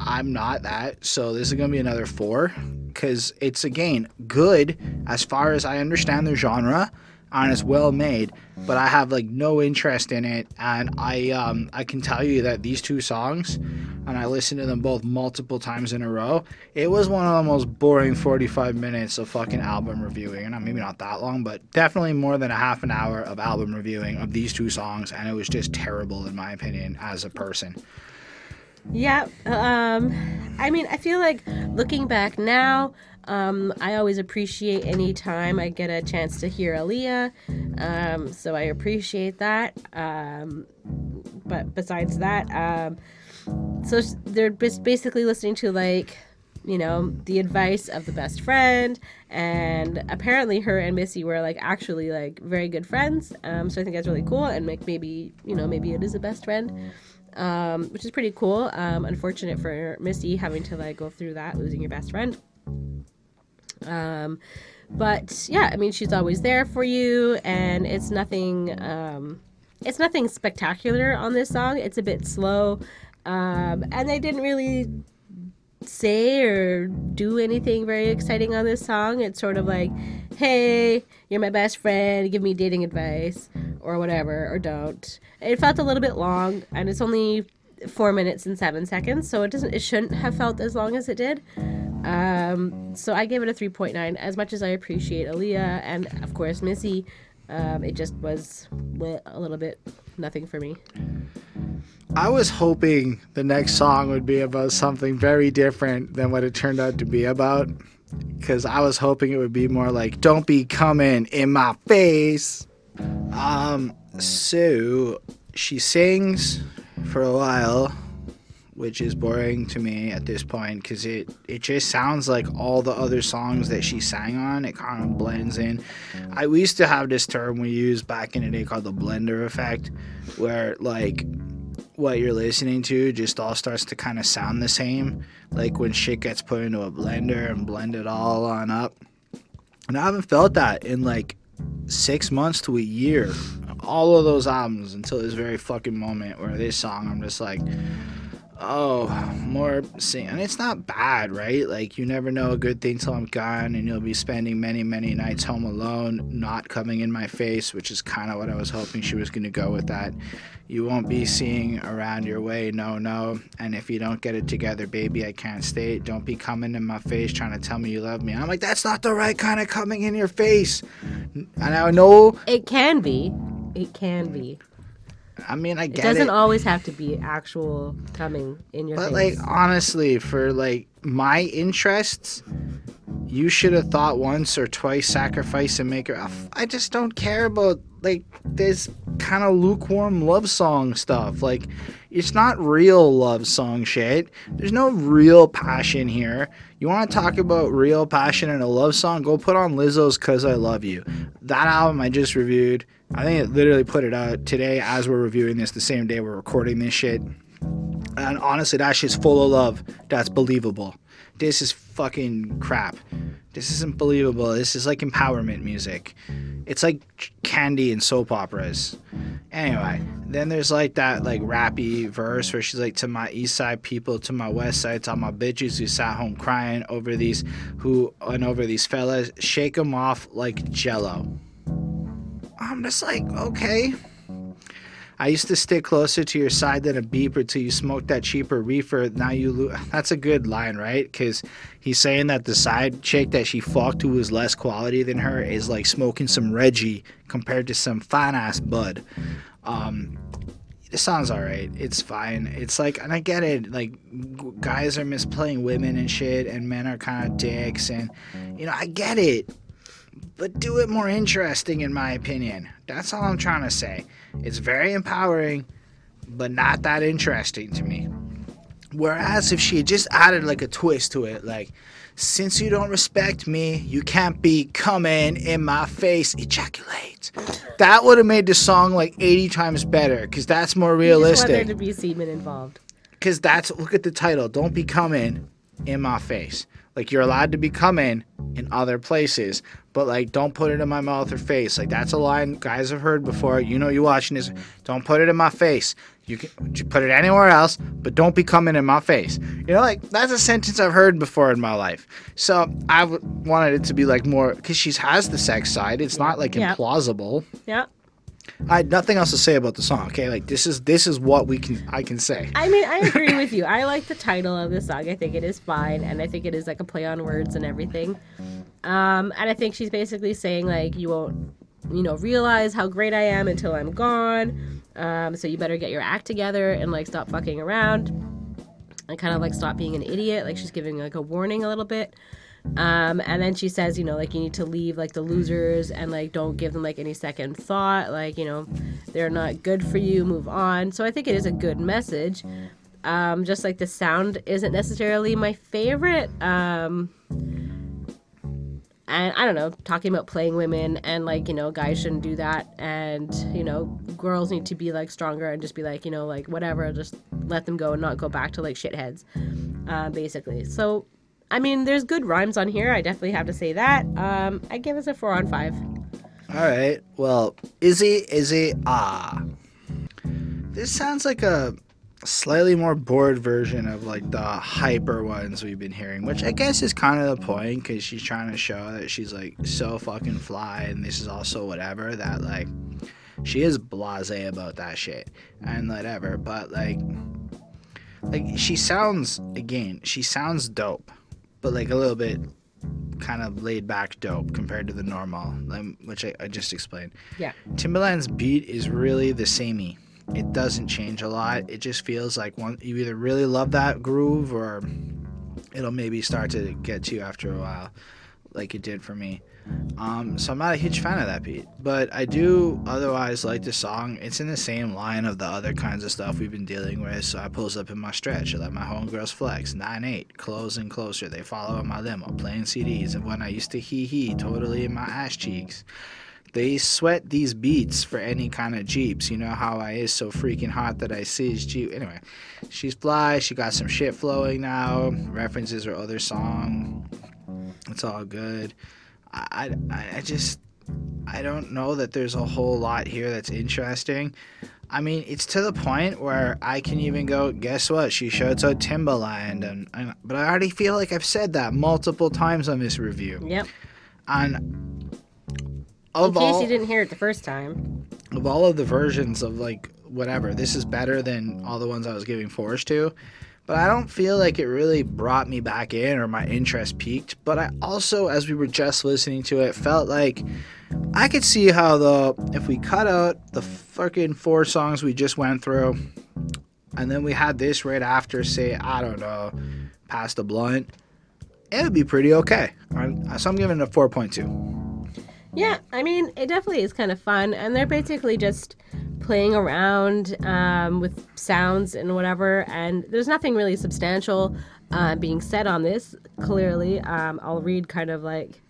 I'm not that, so this is gonna be another four, because it's again good as far as I understand the genre, and it's well made. But I have like no interest in it, and I um I can tell you that these two songs, and I listened to them both multiple times in a row. It was one of the most boring 45 minutes of fucking album reviewing, and maybe not that long, but definitely more than a half an hour of album reviewing of these two songs, and it was just terrible in my opinion as a person. Yeah. Um, I mean, I feel like looking back now, um, I always appreciate any time I get a chance to hear Aaliyah. Um, so I appreciate that. Um, but besides that, um, so they're bas- basically listening to like, you know, the advice of the best friend, and apparently her and Missy were like actually like very good friends. Um, so I think that's really cool, and like maybe you know maybe it is a best friend um, which is pretty cool. Um, unfortunate for Missy having to like go through that, losing your best friend. Um, but yeah, I mean, she's always there for you, and it's nothing. Um, it's nothing spectacular on this song. It's a bit slow, um, and they didn't really say or do anything very exciting on this song. It's sort of like, hey, you're my best friend, give me dating advice, or whatever, or don't. It felt a little bit long, and it's only four minutes and seven seconds, so it doesn't, it shouldn't have felt as long as it did. Um, so I gave it a 3.9. As much as I appreciate Aaliyah and, of course, Missy, um, it just was a little bit nothing for me. I was hoping the next song would be about something very different than what it turned out to be about. Because I was hoping it would be more like, don't be coming in my face. Um, so she sings for a while which is boring to me at this point because it, it just sounds like all the other songs that she sang on. It kind of blends in. I we used to have this term we used back in the day called the blender effect, where like what you're listening to just all starts to kind of sound the same, like when shit gets put into a blender and blend it all on up. And I haven't felt that in like six months to a year. All of those albums until this very fucking moment where this song, I'm just like oh, more sing. And it's not bad, right? Like, you never know a good thing till I'm gone, and you'll be spending many, many nights home alone, not coming in my face, which is kind of what I was hoping she was going to go with that. You won't be seeing around your way, no, no. And if you don't get it together, baby, I can't stay. Don't be coming in my face trying to tell me you love me. I'm like, that's not the right kind of coming in your face. And I know. It can be. It can be. I mean, I get it. Doesn't it. always have to be actual coming in your but face. like honestly, for like my interests, you should have thought once or twice sacrifice and make her. I just don't care about like this kind of lukewarm love song stuff. Like it's not real love song shit. There's no real passion here. You want to talk about real passion in a love song? Go put on Lizzo's "Cuz I Love You." That album I just reviewed I think it literally put it out today as we're reviewing this, the same day we're recording this shit. And honestly, that shit's full of love. That's believable. This is fucking crap. This isn't believable. This is like empowerment music. It's like candy and soap operas. Anyway, then there's like that like rappy verse where she's like, "To my east side people, to my west side, to all my bitches who sat home crying over these who and over these fellas, shake them off like Jello." I'm just like, okay. I used to stick closer to your side than a beeper till you smoked that cheaper reefer. Now you lose. That's a good line, right? Because he's saying that the side chick that she fucked who was less quality than her is like smoking some Reggie compared to some fine ass bud. Um, it sounds alright. It's fine. It's like, and I get it. Like, guys are misplaying women and shit, and men are kind of dicks, and you know, I get it but do it more interesting, in my opinion. That's all I'm trying to say. It's very empowering, but not that interesting to me. Whereas if she had just added like a twist to it, like, since you don't respect me, you can't be coming in my face, ejaculate. That would have made the song like 80 times better because that's more realistic. You just want there to be semen involved. Because that's, look at the title, Don't Be Coming in My Face. Like, you're allowed to be coming in other places, but like don't put it in my mouth or face. Like that's a line guys have heard before. You know you watching this. Don't put it in my face. You can you put it anywhere else, but don't be coming in my face. You know, like that's a sentence I've heard before in my life. So I w- wanted it to be like more because she has the sex side. It's not like Yeah. implausible. Yeah. I had nothing else to say about the song. Okay, like this is this is what we can I can say. I mean, I agree with you. I like the title of the song. I think it is fine, and I think it is like a play on words and everything. Um, and I think she's basically saying like you won't, you know, realize how great I am until I'm gone. Um, so you better get your act together and like stop fucking around, and kind of like stop being an idiot. Like she's giving like a warning a little bit. Um, and then she says, you know, like you need to leave like the losers and like don't give them like any second thought. Like, you know, they're not good for you, move on. So I think it is a good message. Um, just like the sound isn't necessarily my favorite. Um, and I don't know, talking about playing women and like, you know, guys shouldn't do that. And, you know, girls need to be like stronger and just be like, you know, like whatever, just let them go and not go back to like shitheads, uh, basically. So, I mean, there's good rhymes on here. I definitely have to say that. Um, I give us a four on five. All right. Well, Izzy, Izzy, ah. This sounds like a slightly more bored version of like the hyper ones we've been hearing, which I guess is kind of the point because she's trying to show that she's like so fucking fly and this is also whatever that like she is blasé about that shit and whatever, but like like she sounds again, she sounds dope, but like a little bit kind of laid back dope compared to the normal, which I, I just explained. Yeah. Timbaland's beat is really the samey. It doesn't change a lot. It just feels like one you either really love that groove or it'll maybe start to get to you after a while, like it did for me. Um, so I'm not a huge fan of that beat, but I do otherwise like the song. It's in the same line of the other kinds of stuff we've been dealing with. So I pulls up in my stretch, I let my homegirls flex. Nine eight, close and closer. They follow in my limo, playing CDs of when I used to hee hee, totally in my ass cheeks. They sweat these beats for any kind of Jeeps. You know how I is so freaking hot that I sees Jeep. Anyway, she's fly. She got some shit flowing now. References her other song. It's all good. I, I, I just I don't know that there's a whole lot here that's interesting. I mean, it's to the point where I can even go, guess what? She shouts out Timbaland, and, and but I already feel like I've said that multiple times on this review. Yep. And In of case all you didn't hear it the first time. of all of the versions of like whatever, this is better than all the ones I was giving Force to. But I don't feel like it really brought me back in or my interest peaked. But I also, as we were just listening to it, felt like I could see how the if we cut out the fucking four songs we just went through, and then we had this right after, say I don't know, past the blunt, it would be pretty okay. Uh, so I'm giving it a four point two. Yeah, I mean, it definitely is kind of fun, and they're basically just playing around um, with sounds and whatever. And there's nothing really substantial uh, being said on this. Clearly, um, I'll read kind of like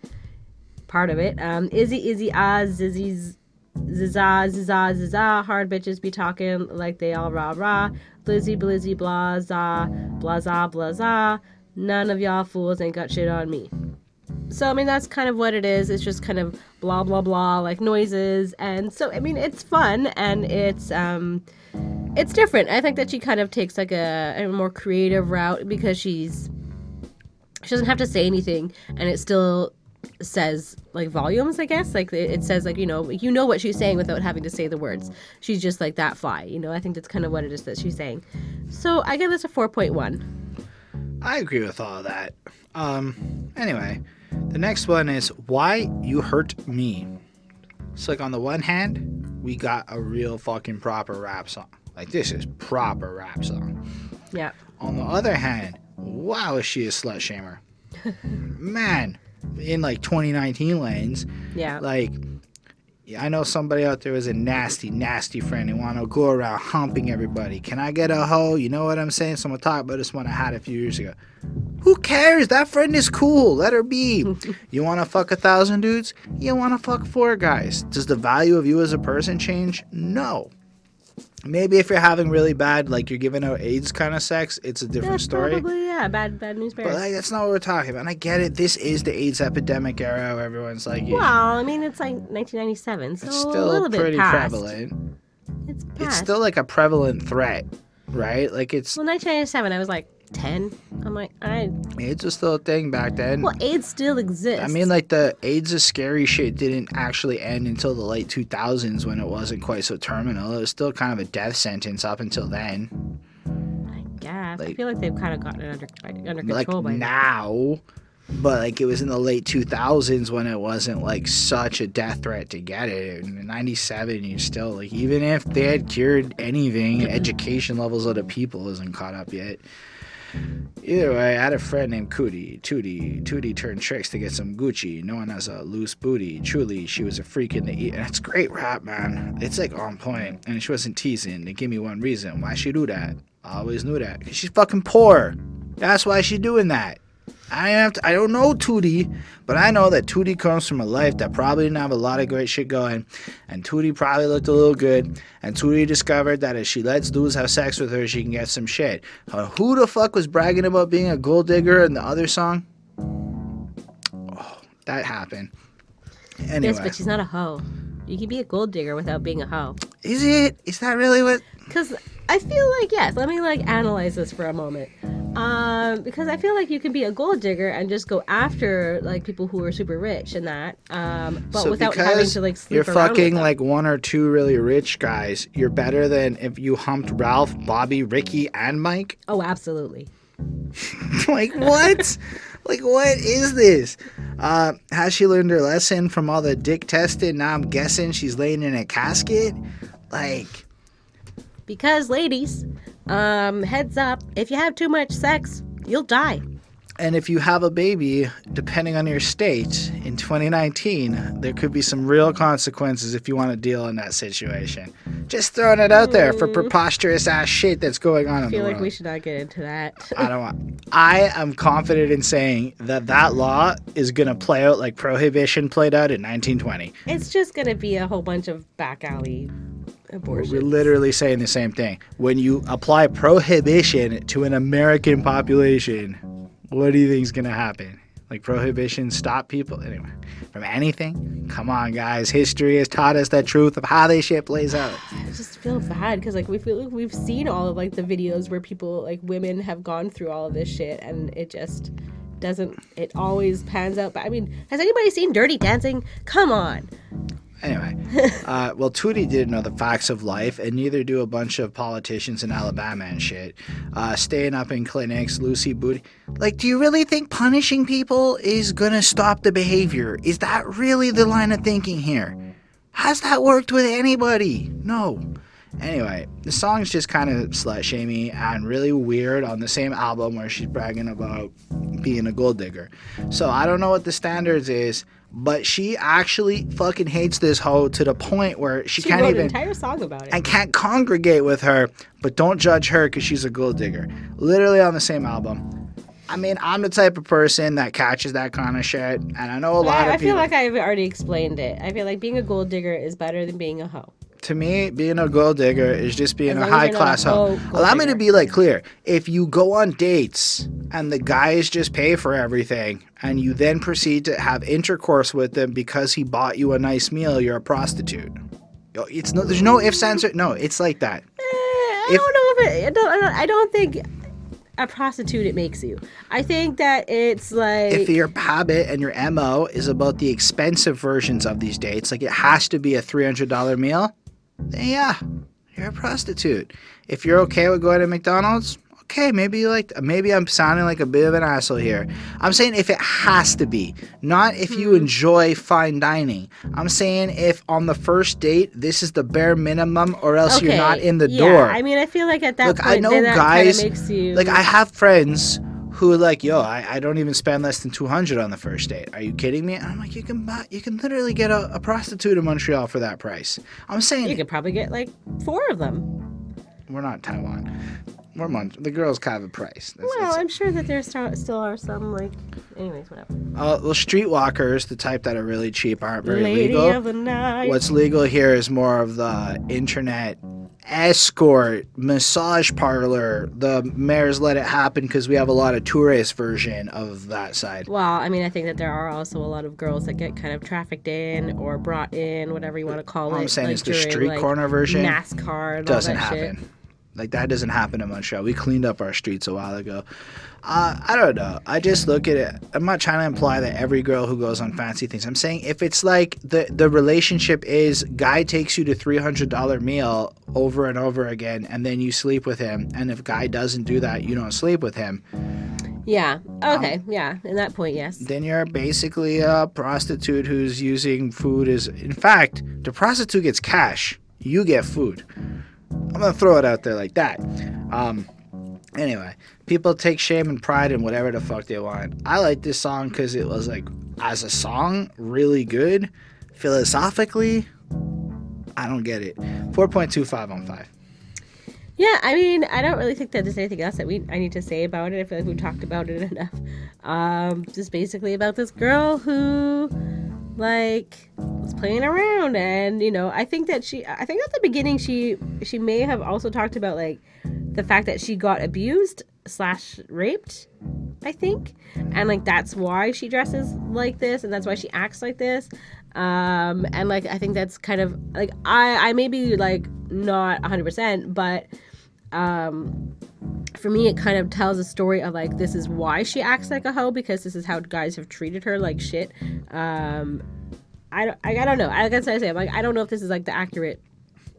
part of it. Um, Izzy, Izzy, ah, Zizzy's. Zizza, zizza, zizza, hard bitches be talking like they all rah rah. Blizzy, blizzy, blah, za, blah, za, blah, za. None of y'all fools ain't got shit on me. So I mean that's kind of what it is. It's just kind of blah blah blah like noises and so I mean it's fun and it's um it's different. I think that she kind of takes like a, a more creative route because she's she doesn't have to say anything and it still says like volumes I guess like it, it says like you know you know what she's saying without having to say the words. She's just like that fly, you know. I think that's kind of what it is that she's saying. So I give this a 4.1. I agree with all of that. Um, anyway, the next one is Why You Hurt Me. So, like, on the one hand, we got a real fucking proper rap song. Like, this is proper rap song. Yeah. On the other hand, wow, is she a slut shamer. Man, in like 2019 lanes, Yeah. like, I know somebody out there is a nasty, nasty friend who want to go around humping everybody. Can I get a hoe? You know what I'm saying? So I'm gonna talk about this one I had a few years ago. Who cares? That friend is cool. Let her be. you want to fuck a thousand dudes? You want to fuck four guys? Does the value of you as a person change? No. Maybe if you're having really bad, like you're giving out AIDS kind of sex, it's a different That's story. probably yeah, bad bad news bears. But like, that's not what we're talking about. And I get it. This is the AIDS epidemic era. Where everyone's like, Well, I mean, it's like 1997, so it's a still little bit pretty past. prevalent. It's past. It's still like a prevalent threat, right? Like it's well, 1997, I was like 10. I'm like, I AIDS was still a thing back then. well, AIDS still exists. I mean, like the AIDS is scary shit didn't actually end until the late 2000s when it wasn't quite so terminal. It was still kind of a death sentence up until then. I guess I feel like they've kind of gotten it under under Like control by now. now, but like it was in the late 2000s when it wasn't like such a death threat to get it. In 97, you still like even if they had cured anything, education levels of the people isn't caught up yet. Either way, I had a friend named Cootie. Tootie. Tootie turned tricks to get some Gucci, known as a loose booty. Truly, she was a freak in the eat. It's great rap, man. It's like on point. And she wasn't teasing. To give me one reason why she do that. I always knew that. 'Cause she's fucking poor. That's why she's doing that. I have to, I don't know Tootie, but I know that Tootie comes from a life that probably didn't have a lot of great shit going, and Tootie probably looked a little good, and Tootie discovered that if she lets dudes have sex with her, she can get some shit. Uh, who the fuck was bragging about being a gold digger in the other song? Oh, that happened. Anyway, Yes, but she's not a hoe. You can be a gold digger without being a hoe. is it? Is that really what? Because I feel like yes. Let me like analyze this for a moment. Um, because I feel like you can be a gold digger and just go after like people who are super rich and that, um, but So without having to like sleep you're fucking like one or two really rich guys, you're better than if you humped Ralph, Bobby, Ricky, and Mike. Oh, absolutely. like what? like what is this? Uh, has she learned her lesson from all the dick testing? Now I'm guessing she's laying in a casket. Like, Because ladies, um, heads up, if you have too much sex, you'll die. and if you have a baby, depending on your state, in 2019, there could be some real consequences if you want to deal in that situation. Just throwing it out there for preposterous ass shit that's going on I in the feel like world. we should not get into that. I don't want. I am confident in saying that that law is going to play out like prohibition played out in 1920. it's just gonna be a whole bunch of back alley abortions. We're literally saying the same thing. When you apply prohibition to an American population, what do you think is going to happen? Like prohibition stop people anyway from anything? Come on, guys. History has taught us the truth of how this shit plays out. I just feel bad because like we feel like we've seen all of like the videos where people like women have gone through all of this shit and it just doesn't it always pans out but i mean has anybody seen dirty dancing come on Anyway, uh, well, Tootie didn't know the facts of life, and neither do a bunch of politicians in Alabama and shit. Uh, staying up in clinics, Lucy Booty. Like, do you really think punishing people is gonna stop the behavior? Is that really the line of thinking here? Has that worked with anybody? No. Anyway, the song's just kind of slut shamey and really weird on the same album where she's bragging about being a gold digger. So I don't know what the standards is, but she actually fucking hates this hoe to the point where she, she can't wrote even an entire song about it and can't congregate with her, but don't judge her because she's a gold digger. Literally on the same album. I mean, I'm the type of person that catches that kind of shit, and I know a lot I, of I people. feel like I've already explained it. I feel like being a gold digger is better than being a hoe. To me, being a gold digger is just being a high class hoe. Allow me to be like clear. If you go on dates and the guys just pay for everything, and you then proceed to have intercourse with them because he bought you a nice meal, you're a prostitute. It's no, there's no ifs, ands, or no. It's like that. Eh, I If- don't know if it. I don't, I don't. I don't think a prostitute it makes you. I think that it's like if your habit and your mo is about the expensive versions of these dates, like it has to be a three hundred dollar meal, yeah, you're a prostitute. If you're okay with going to McDonald's, okay, maybe you like. Maybe I'm sounding like a bit of an asshole here. I'm saying if it has to be, not if you hmm. enjoy fine dining. I'm saying if on the first date this is the bare minimum, or else you're not in the yeah, door. I mean, I feel like at that Look, point, I know that guys. kinda makes you Like I have friends who are like, yo, I, I don't even spend less than two hundred on the first date. Are you kidding me? And I'm like, you can buy, you can literally get a, a prostitute in Montreal for that price. I'm saying you could probably get like four of them. we're not Taiwan. We're the girls kind of a price. That's, Well, that's- I'm sure that there still still are some like, anyways, whatever. uh, well, streetwalkers, the type that are really cheap, aren't very Lady legal. of the night. What's legal here is more of the internet escort, massage parlor. The mayors let it happen because we have a lot of tourist version of that side. Well, I mean, I think that there are also a lot of girls that get kind of trafficked in or brought in, whatever you want to call All it. I'm saying like is the during, street like, corner version NASCAR doesn't happen. shit. Like that doesn't happen in Montreal. We cleaned up our streets a while ago. Uh, I don't know. I just look at it. I'm not trying to imply that every girl who goes on fancy things. I'm saying if it's like the the relationship is guy takes you to three hundred dollar meal over and over again, and then you sleep with him, and if guy doesn't do that, you don't sleep with him. Yeah. Um, Okay. yeah. In that point, yes. Then you're basically a prostitute who's using food as. In fact, the prostitute gets cash. You get food. I'm gonna throw it out there like that. Um, anyway, people take shame and pride in whatever the fuck they want. I like this song because it was like, as a song, really good. Philosophically, I don't get it. 4.25 on 5. Yeah, I mean, I don't really think that there's anything else that we I need to say about it. I feel like we talked about it enough. Um, just basically about this girl who, like, was playing around, and you know, I think that she, I think at the beginning she she may have also talked about like the fact that she got abused slash raped. I think, and like that's why she dresses like this, and that's why she acts like this. Um, and like I think that's kind of like I I may be like not 100%, but um, for me, it kind of tells a story of like this is why she acts like a hoe because this is how guys have treated her like shit. Um, I don't, I, I don't know. I guess I say like I don't know if this is like the accurate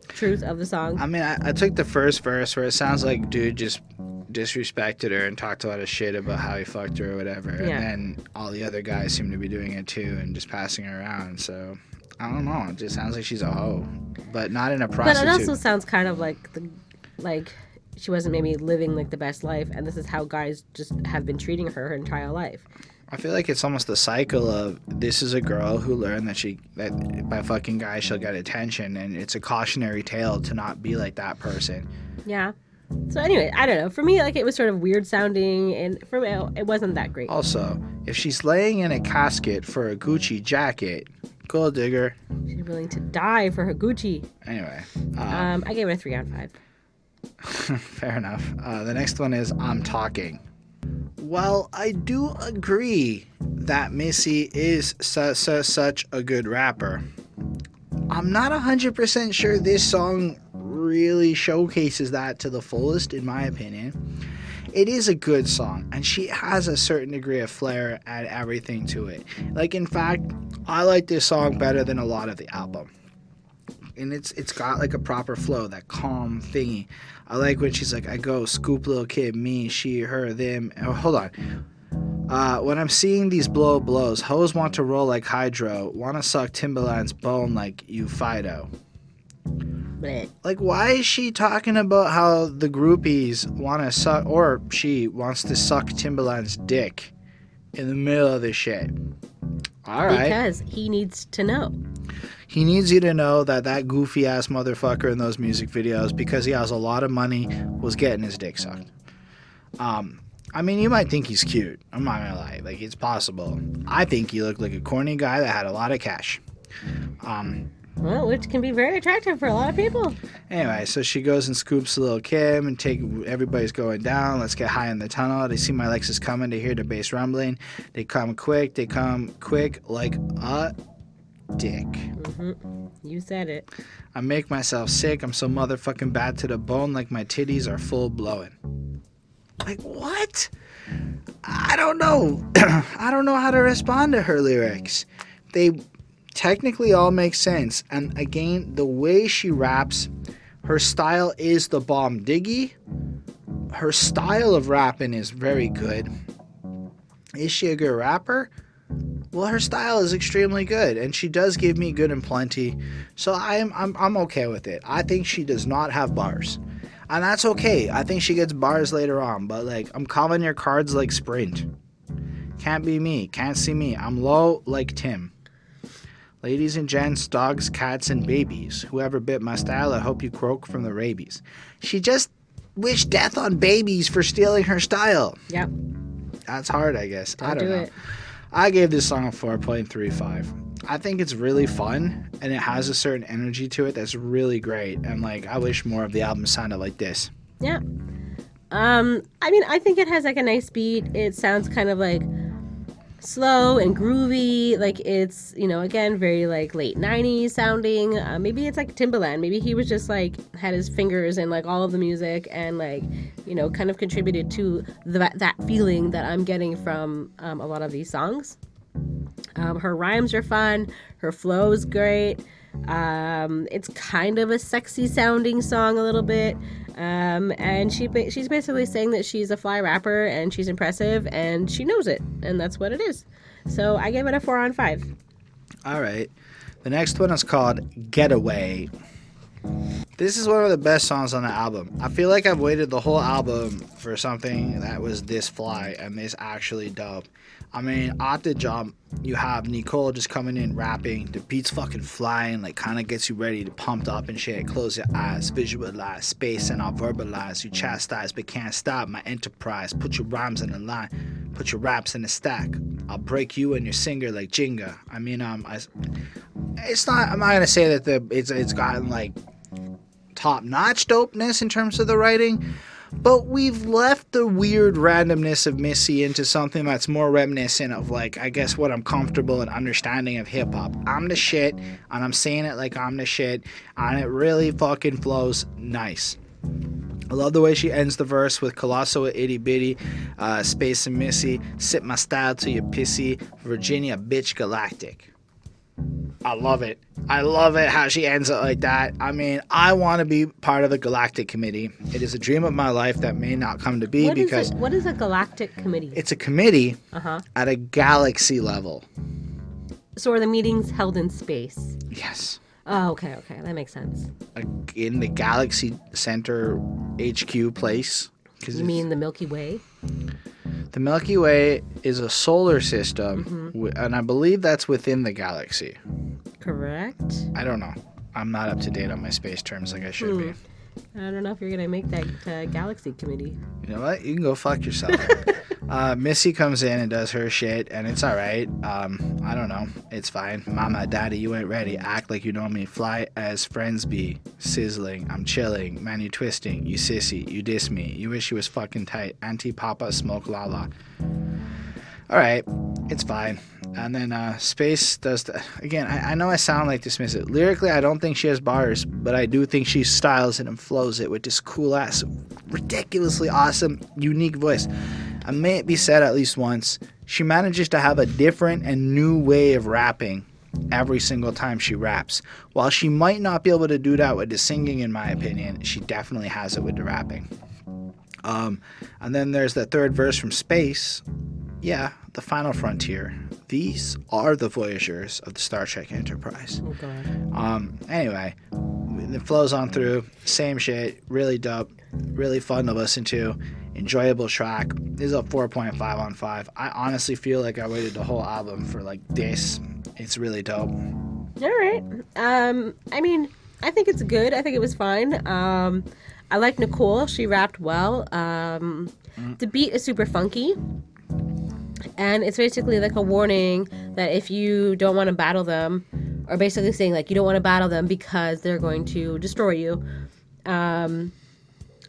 truth of the song. I mean, I, I took the first verse where it sounds like dude just disrespected her and talked a lot of shit about how he fucked her or whatever, Yeah. and then all the other guys seem to be doing it too and just passing her around. So I don't know. It just sounds like she's a hoe, but not in a prostitute. But it also sounds kind of like the like she wasn't maybe living like the best life, and this is how guys just have been treating her her entire life. I feel like it's almost the cycle of this is a girl who learned that she that by fucking guys she'll get attention, and it's a cautionary tale to not be like that person. Yeah. So anyway, I don't know. For me, like it was sort of weird sounding, and for me, it wasn't that great. Also, if she's laying in a casket for a Gucci jacket, gold digger. She's willing to die for her Gucci. Anyway, uh, Um, I gave it a three out of five. fair enough. Uh, the next one is I'm talking. Well, I do agree that Missy is su- su- such a good rapper. I'm not 100% sure this song really showcases that to the fullest, in my opinion. It is a good song, and she has a certain degree of flair and everything to it. Like, in fact, I like this song better than a lot of the album. And it's it's got like a proper flow, that calm thingy. I like when she's like, I go scoop little kid, me, she, her, them. Oh, hold on. Uh, when I'm seeing these blow blows, hoes want to roll like Hydro, want to suck Timbaland's bone like you Fido. Like, why is she talking about how the groupies want to suck, or she wants to suck Timbaland's dick in the middle of this shit? All right. Because he needs to know. He needs you to know that that goofy ass motherfucker in those music videos, because he has a lot of money, was getting his dick sucked. Um, I mean, you might think he's cute. I'm not gonna lie. Like, it's possible. I think he looked like a corny guy that had a lot of cash. Um, Well, which can be very attractive for a lot of people. Anyway, so she goes and scoops a Lil' Kim and take everybody's going down. Let's get high in the tunnel. They see my Lexus coming. They hear the bass rumbling. They come quick. They come quick like a dick. Mm-hmm. You said it. I make myself sick. I'm so motherfucking bad to the bone. Like my titties are full blowing. Like what? I don't know. I don't know how to respond to her lyrics. They technically all make sense. And again, the way she raps, her style is the bomb diggy. Her style of rapping is very good. Is she a good rapper? Well, her style is extremely good, and she does give me good and plenty. So I'm I'm I'm okay with it. I think she does not have bars, and that's okay. I think she gets bars later on, but like I'm calling your cards like Sprint. Can't be me. Can't see me. I'm low like Tim. Ladies and gents, dogs, cats, and babies. Whoever bit my style, I hope you croak from the rabies. She just wished death on babies for stealing her style. Yep. That's hard, I guess. I Don't don't do know. it. I gave this song a 4.35. I think it's really fun and it has a certain energy to it that's really great. And like, I wish more of the album sounded like this. Yeah. Um, I mean, I think it has like a nice beat. It sounds kind of like slow and groovy. Like it's, you know, again, very like late 90s sounding. Uh, maybe it's like Timbaland. Maybe he was just like had his fingers in like all of the music and like, you know, kind of contributed to the, that feeling that I'm getting from um, a lot of these songs. Um, her rhymes are fun. Her flow is great. Um, it's kind of a sexy sounding song a little bit. Um, and she ba- she's basically saying that she's a fly rapper and she's impressive and she knows it, and that's what it is. So I give it a four on five. All right. The next one is called Getaway. This is one of the best songs on the album. I feel like I've waited the whole album for something that was this fly and this actually dope. I mean, at the jump, you have Nicole just coming in rapping. The beat's fucking flying, like kind of gets you ready to pumped up and shit. Close your eyes, visualize space, and I'll verbalize. You chastise but can't stop my enterprise. Put your rhymes in a line, put your raps in a stack. I'll break you and your singer like Jenga. I mean, um, I, it's not. I'm not gonna say that the it's it's gotten like top notch dopeness in terms of the writing, but we've left the weird randomness of Missy into something that's more reminiscent of like I guess what I'm comfortable and understanding of hip hop. I'm the shit, and I'm saying it like I'm the shit, and it really fucking flows nice. I love the way she ends the verse with Colossal Itty Bitty, uh, Space and Missy, Sip My Style to Your Pissy, Virginia Bitch Galactic. I love it. I love it how she ends it like that. I mean, I want to be part of the Galactic Committee. It is a dream of my life that may not come to be What is because it? What is a galactic committee? it's a committee Uh huh. at a galaxy level. So are the meetings held in space? Yes. Oh, okay, okay, that makes sense. A- In the Galaxy Center HQ place. You mean the Milky Way? The Milky Way is a solar system, mm-hmm. wi- and I believe that's within the galaxy. Correct. I don't know. I'm not up to date on my space terms like I should be. Hmm. I don't know if you're gonna make that uh, galaxy committee. You know what? You can go fuck yourself. uh, Missy comes in and does her shit, and it's all right. Um, I don't know. It's fine. Mama, daddy, you ain't ready. Act like you know me. Fly as friends be. Sizzling. I'm chilling. Man, you twisting. You sissy. You diss me. You wish you was fucking tight. Auntie Papa smoke lala. All right. It's fine. And then uh, Space does the. Again, I, I know I sound like dismissive. Lyrically, I don't think she has bars, but I do think she styles it and flows it with this cool ass, ridiculously awesome, unique voice. And may it be said at least once, she manages to have a different and new way of rapping every single time she raps. While she might not be able to do that with the singing, in my opinion, she definitely has it with the rapping. Um, and then there's the third verse from Space. Yeah, the final frontier. These are the voyagers of the Star Trek Enterprise. Oh god. Um, anyway, it flows on through. Same shit. Really dope. Really fun to listen to. Enjoyable track. This is a 4.5 on 5. I honestly feel like I waited the whole album for like this. It's really dope. All right. Um, I mean, I think it's good. I think it was fine. Um, I like Nicole. She rapped well. Um, the beat is super funky. And it's basically like a warning that if you don't want to battle them, or basically saying like you don't want to battle them because they're going to destroy you. Um,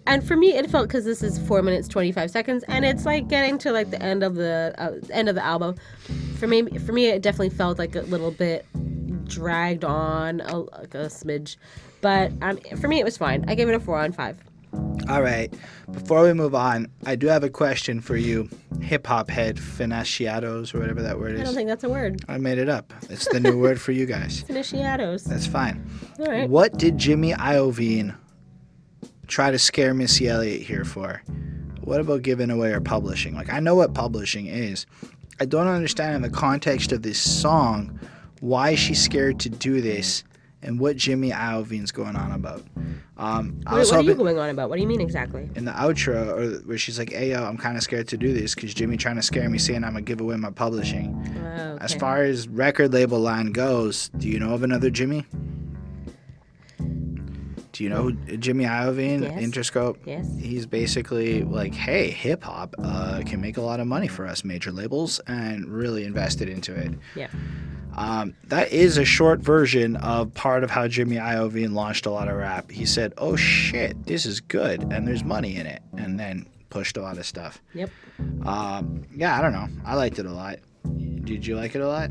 and for me, it felt because this is four minutes twenty five seconds, and it's like getting to like the end of the uh, end of the album. For me, for me, it definitely felt like a little bit dragged on, a, like a smidge. But um, for me, it was fine. I gave it a four on five. All right. Before we move on, I do have a question for you, hip hop head finasciados or whatever that word is. I don't think that's a word. I made it up. It's the new word for you guys. Initiados. That's fine. All right. What did Jimmy Iovine try to scare Missy Elliott here for? What about giving away or publishing? Like, I know what publishing is. I don't understand in the context of this song why she's scared to do this and what Jimmy Iovine's going on about. Um, I Wait, what are you going on about? What do you mean exactly? in the outro, or where she's like, "Hey yo, I'm kind of scared to do this because Jimmy trying to scare me, saying I'm gonna give away my publishing." Oh, As far as record label line goes, do you know of another Jimmy? Do you know who Jimmy Iovine, Yes. Interscope? Yes. He's basically like, hey, hip hop uh, can make a lot of money for us major labels, and really invested into it. Yeah. Um, that is a short version of part of how Jimmy Iovine launched a lot of rap. He said, "Oh shit, this is good, and there's money in it," and then pushed a lot of stuff. Yep. Um, yeah, I don't know. I liked it a lot. Did you like it a lot?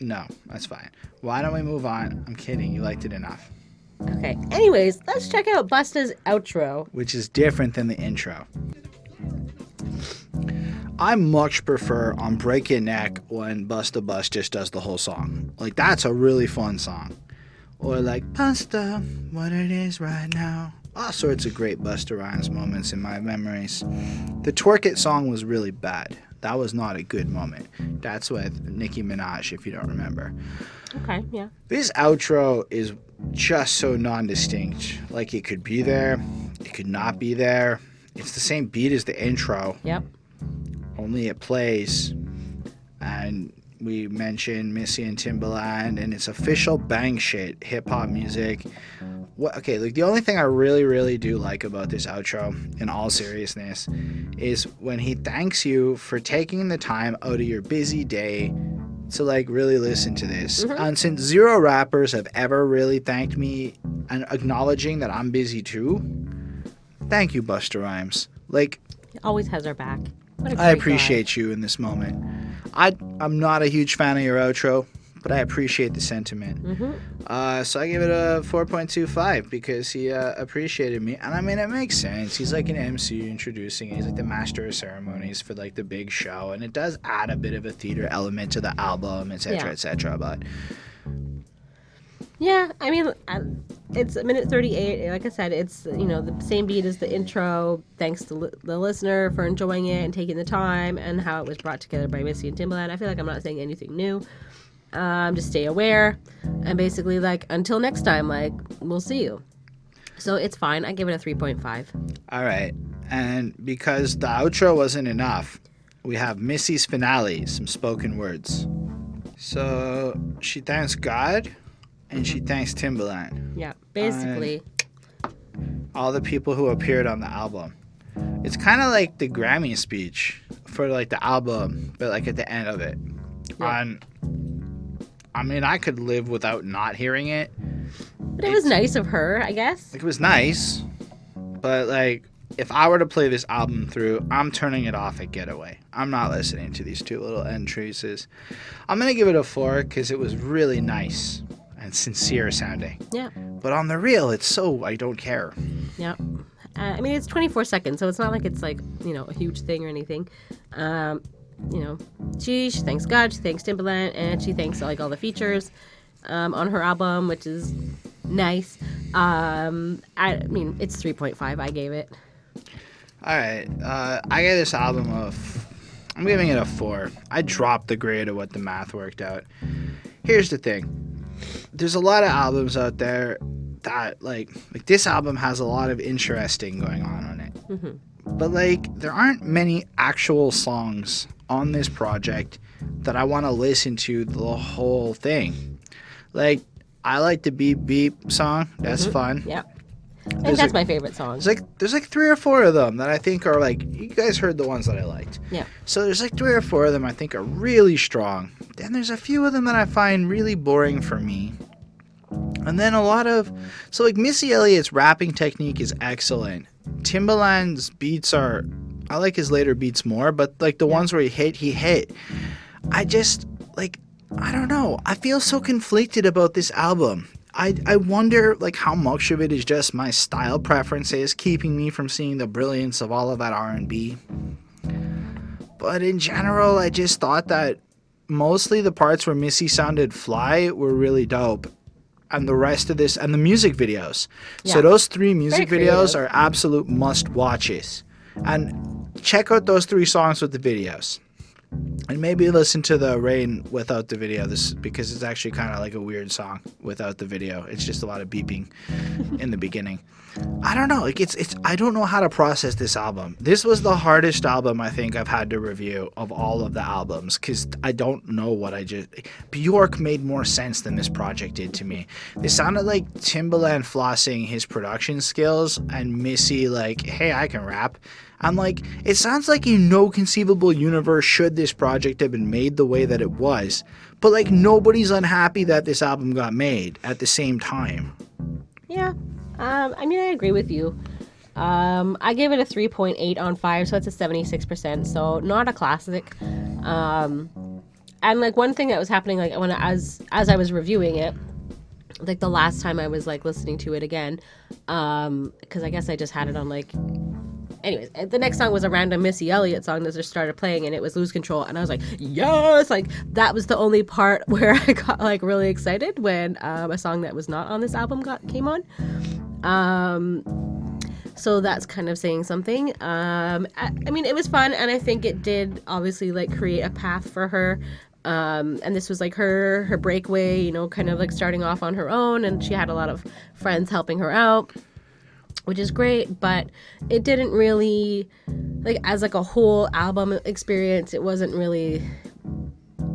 No, that's fine. Why don't we move on? I'm kidding. You liked it enough. Okay. Anyways, let's check out Busta's outro. Which is different than the intro. I much prefer on Break Your Neck when Busta Bus just does the whole song. Like that's a really fun song. Or like Busta, what it is right now. All sorts of great Busta Rhymes moments in my memories. The Twerk It song was really bad. That was not a good moment. That's with Nicki Minaj, if you don't remember. Okay. Yeah. This outro is just so non-distinct. Like it could be there, it could not be there. It's the same beat as the intro, Yep. Only it plays. And we mentioned Missy and Timbaland, and it's official bang shit, hip hop music. What? Okay, like the only thing I really, really do like about this outro, in all seriousness, is when he thanks you for taking the time out of your busy day to like really listen to this. Mm-hmm. And since zero rappers have ever really thanked me and acknowledging that I'm busy too, thank you, Busta Rhymes. Like He always has our back. I appreciate you in this moment. I I'm not a huge fan of your outro, but I appreciate the sentiment. Mm-hmm. Uh, so I give it a 4.25 because he uh, appreciated me, and I mean it makes sense. He's like an MC introducing. He's like the master of ceremonies for like the big show, and it does add a bit of a theater element to the album, etc., Yeah. etc. But Yeah, I mean, it's a minute 38. Like I said, it's, you know, the same beat as the intro. Thanks to the listener for enjoying it and taking the time and how it was brought together by Missy and Timbaland. I feel like I'm not saying anything new. Um, just stay aware. And basically, like, until next time, like, we'll see you. So it's fine. I give it a 3.5. all right, and because the outro wasn't enough, we have Missy's finale, some spoken words. So she thanks God, and she mm-hmm. thanks Timbaland. Yeah, basically. all the people who appeared on the album. It's kind of like the Grammy speech for like the album, but like at the end of it. Yeah. On, I mean, I could live without not hearing it. but it was nice of her, I guess. Like it was nice, but like if I were to play this album through, I'm turning it off at Getaway. I'm not listening to these two little entries. I'm gonna give it a four because it was really nice and sincere sounding. Yeah. But on the real, it's so I don't care. Yeah. Uh, I mean, it's 24 seconds, so it's not like it's like, you know, a huge thing or anything. Um, you know, she, she thanks God, she thanks Timbaland, and she thanks like all the features um, on her album, which is nice. Um, I, I mean, it's 3.5. I gave it. All right, uh, I gave this album a. F- I'm giving it a four. I dropped the grade of what the math worked out. Here's the thing: there's a lot of albums out there that like like this album has a lot of interesting going on on it, Mhm. but like there aren't many actual songs on this project that I want to listen to the whole thing. Like I like the beep beep song. That's fun. Yeah. I think that's my favorite song. There's like there's like three or four of them that I think are like you guys heard the ones that I liked. Yeah. So there's like three or four of them I think are really strong. Then there's a few of them that I find really boring for me. And then a lot of so like Missy Elliott's rapping technique is excellent. Timbaland's beats are I like his later beats more, but like the ones where he hit, he hit. I just like I don't know. I feel so conflicted about this album. I, I wonder like how much of it is just my style preferences keeping me from seeing the brilliance of all of that R&B. But in general, I just thought that mostly the parts where Missy sounded fly were really dope. And the rest of this and the music videos. So those three music videos are absolute must watches. And check out those three songs with the videos. And maybe listen to the rain without the video this because it's actually kind of like a weird song without the video. It's just a lot of beeping in the beginning. I don't know. Like it's it's I don't know how to process this album. This was the hardest album I think I've had to review of all of the albums cuz I don't know what I just Bjork made more sense than this project did to me. It sounded like Timbaland flossing his production skills and Missy like, "Hey, I can rap." I'm like, it sounds like in no conceivable universe should this project have been made the way that it was. But like nobody's unhappy that this album got made at the same time. Yeah. Um, I mean, I agree with you. Um, I gave it a 3.8 on 5, so it's a 76%. So not a classic. Um, and like one thing that was happening, like when as as I was reviewing it, like the last time I was like listening to it again, um, because I guess I just had it on like. Anyways, the next song was a random Missy Elliott song that just started playing, and it was "Lose Control," and I was like, "Yes!" Like that was the only part where I got like really excited when um, a song that was not on this album got came on. Um, so that's kind of saying something. Um, I, I mean, it was fun, and I think it did obviously like create a path for her. Um, and this was like her her breakaway, you know, kind of like starting off on her own, and she had a lot of friends helping her out, which is great. But it didn't really like as like a whole album experience. It wasn't really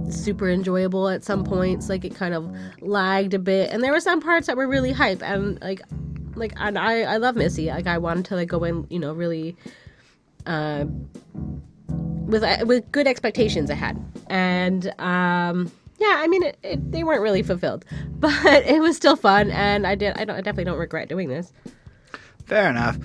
super enjoyable at some points like it kind of lagged a bit and there were some parts that were really hype and like like and I I love Missy like I wanted to like go in you know really uh with uh, with good expectations I had and um yeah I mean it, it, they weren't really fulfilled but it was still fun and I did I don't I definitely don't regret doing this Fair enough.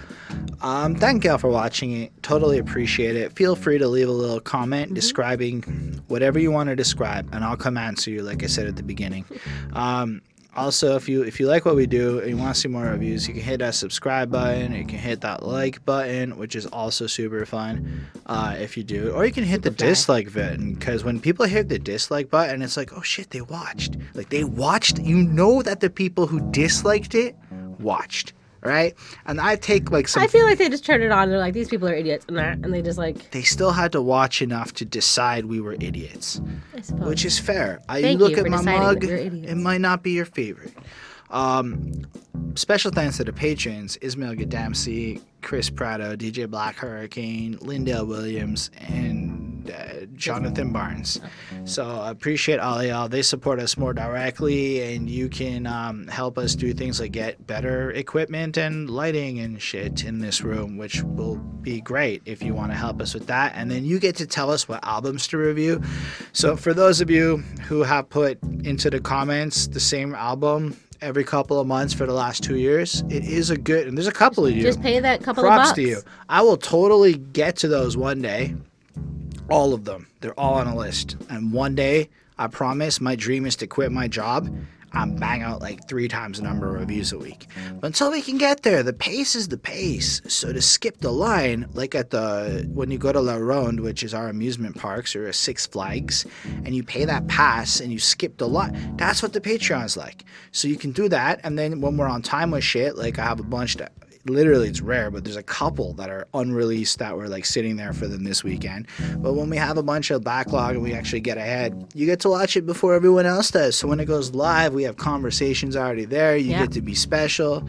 Um, thank y'all for watching it. Totally appreciate it. Feel free to leave a little comment describing whatever you want to describe, and I'll come answer you, like I said at the beginning. Um, also, if you if you like what we do and you want to see more reviews, you can hit that subscribe button. You can hit that like button, which is also super fun uh, if you do. Or you can hit the Super fun. dislike button because when people hit the dislike button, it's like, oh shit, they watched. Like they watched. You know that the people who disliked it watched, right? And I take like some I feel like they just turned it on. They're like, these people are idiots, and that, and they just like, they still had to watch enough to decide we were idiots, I suppose. which is fair. I, Thank you look you at my mug, that we're idiots. it might not be your favorite. Um, special thanks to the patrons Ismail Gadamsi, Chris Prado, DJ Black Hurricane, Lindell Williams, and uh, Jonathan Barnes. So I appreciate all y'all. They support us more directly, and you can um, help us do things like get better equipment and lighting and shit in this room, which will be great if you want to help us with that. And then you get to tell us what albums to review. So for those of you who have put into the comments the same album every couple of months for the last two years, it is a good. And there's a couple of you. just pay that couple Props of bucks. to you. I will totally get to those one day. All of them. They're all on a list. And one day, I promise, my dream is to quit my job and bang out like three times the number of reviews a week. But until we can get there, the pace is the pace. So to skip the line, like at the when you go to La Ronde, which is our amusement parks or Six Flags, and you pay that pass and you skip the line, that's what the Patreon's like. So you can do that, and then when we're on time with shit, like I have a bunch that literally it's rare, but there's a couple that are unreleased that were like sitting there for them this weekend. But when we have a bunch of backlog and we actually get ahead, you get to watch it before everyone else does. So when it goes live, we have conversations already there. You Yeah. get to be special.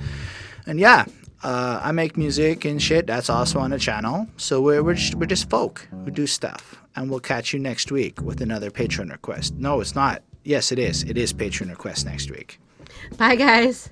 And yeah, uh, I make music and shit. That's also on the channel. So we're, we're, just, we're just folk who do stuff. And we'll catch you next week with another patron request. No, it's not. Yes, it is. It is patron request next week. Bye, guys.